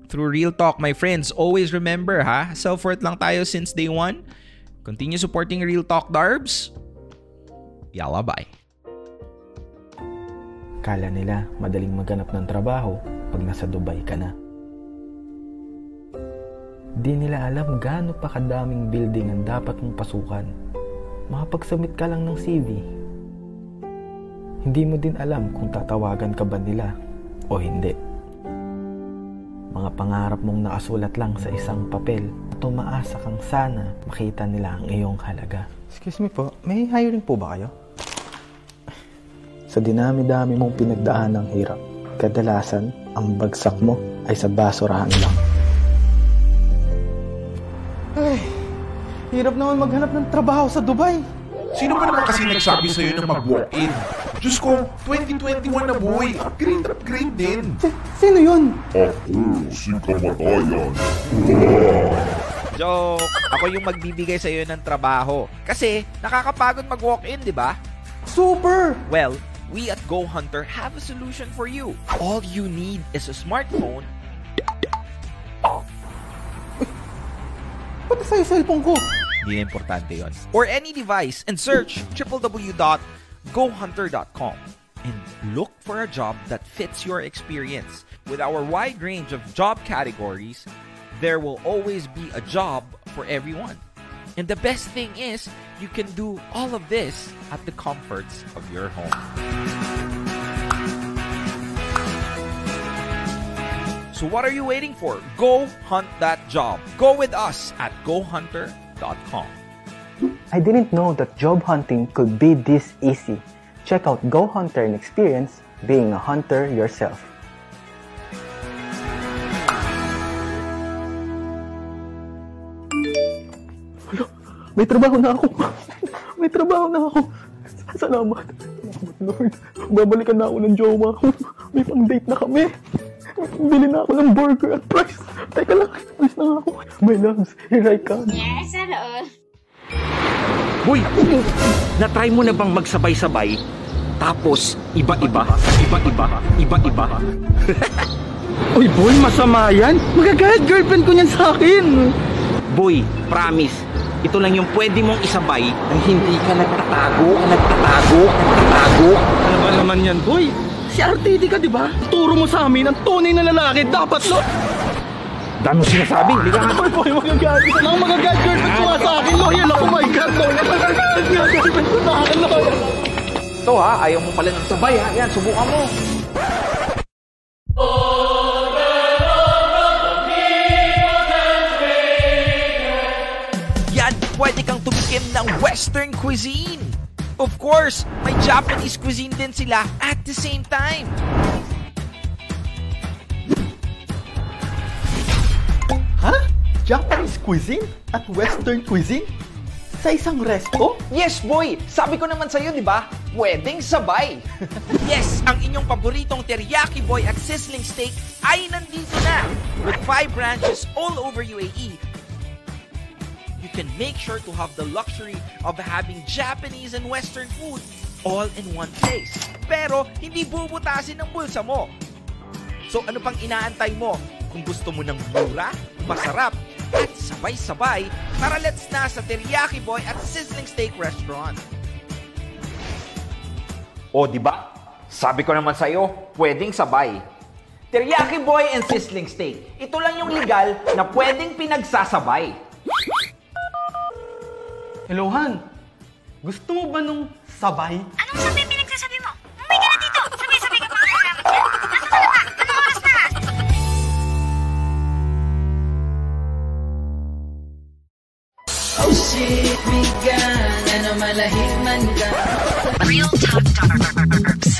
Speaker 5: through Real Talk. My friends, always remember ha, self-worth lang tayo since day one. Continue supporting Real Talk Darbs. Yalla, bye.
Speaker 1: Kala nila madaling maghanap ng trabaho pag nasa Dubai ka na. Di nila alam gaano pa kadaming building ang dapat mong pasukan. Makapagsubmit ka lang ng CV. Hindi mo din alam kung tatawagan ka ba nila o hindi. Mga pangarap mong nakasulat lang sa isang papel at umaasa kang sana makita nila ang iyong halaga.
Speaker 6: Excuse me po, may hiring po ba kayo? Sa dinami-dami mong pinagdaan ng hirap, kadalasan ang bagsak mo ay sa basurahan lang.
Speaker 2: Hirap naman maghanap ng trabaho sa Dubai.
Speaker 3: Sino ba naman kasi nagsabi sa'yo na mag-walk-in? Diyos ko, 2021 na boy. Upgrade, upgrade din.
Speaker 2: Si- sino yun?
Speaker 4: Ako si Kamatayan.
Speaker 5: Joke! Ako yung magbibigay sa iyo ng trabaho. Kasi nakakapagod mag-walk-in, di ba?
Speaker 2: Super!
Speaker 5: Well, we at Go Hunter have a solution for you. All you need is a smartphone
Speaker 2: Ba't sa'yo cellphone ko?
Speaker 5: Hindi importante yon. Or any device and search www.gohunter.com and look for a job that fits your experience. With our wide range of job categories, there will always be a job for everyone. And the best thing is, you can do all of this at the comforts of your home. So what are you waiting for? Go hunt that job. Go with us at gohunter.com.
Speaker 6: I didn't know that job hunting could be this easy. Check out Go Hunter and experience being a hunter yourself.
Speaker 2: May trabaho na ako. May trabaho na ako. Salamat. Salamat, Lord. Babalikan na ako ng jowa ko. May pang-date na kami. Bili na ako ng burger at fries. Teka lang, alis na ako. My loves, here I come.
Speaker 9: Yes, all.
Speaker 8: Boy, natry mo na bang magsabay-sabay? Tapos, iba-iba, iba-iba, iba-iba.
Speaker 2: Uy, boy, masama yan. Magagayad girlfriend ko niyan sa akin.
Speaker 8: Boy, promise, ito lang yung pwede mong isabay nang hindi ka nagtatago, nagtatago, nagtatago.
Speaker 2: Ano ba naman yan, boy? Si RTD ka, di ba? Turo mo sa amin ang tunay na lalaki. Dapat, lo.
Speaker 8: Dami sinasabi, hindi ka nga.
Speaker 2: Boy, boy, magagayad. Ito lang magagayad girlfriend ko nga sa akin, lo. Yan, oh my God, nga girlfriend ko sa akin, lo.
Speaker 8: Ito ha, ayaw mo pala ng sabay ha. Yan, subukan mo.
Speaker 5: Yan, pwede kang tumikim ng Western cuisine. Of course, may Japanese cuisine din sila at the same time.
Speaker 2: Ha? Japanese cuisine at Western cuisine? Sa isang resto?
Speaker 8: Yes, boy! Sabi ko naman sa'yo, di ba? Pwedeng sabay.
Speaker 5: Yes, ang inyong paboritong teriyaki boy at sizzling steak ay nandito na. With five branches all over UAE, you can make sure to have the luxury of having Japanese and Western food all in one place. Pero hindi bubutasin ng bulsa mo. So ano pang inaantay mo? Kung gusto mo ng mura, masarap, at sabay-sabay, tara let's na sa Teriyaki Boy at Sizzling Steak Restaurant.
Speaker 8: O, di ba? Sabi ko naman sa'yo, pwedeng sabay. Teriyaki Boy and Sizzling Steak. Ito lang yung legal na pwedeng pinagsasabay.
Speaker 2: Hello, Han. Gusto mo ba nung
Speaker 8: Sabay?
Speaker 9: Anong sabi pinagsasabi mo? Umuwi ka na dito! Sabay-sabay ka pa malalaman yan! Nasaan ka na ba? Anong oras na? Real Talk Darbs.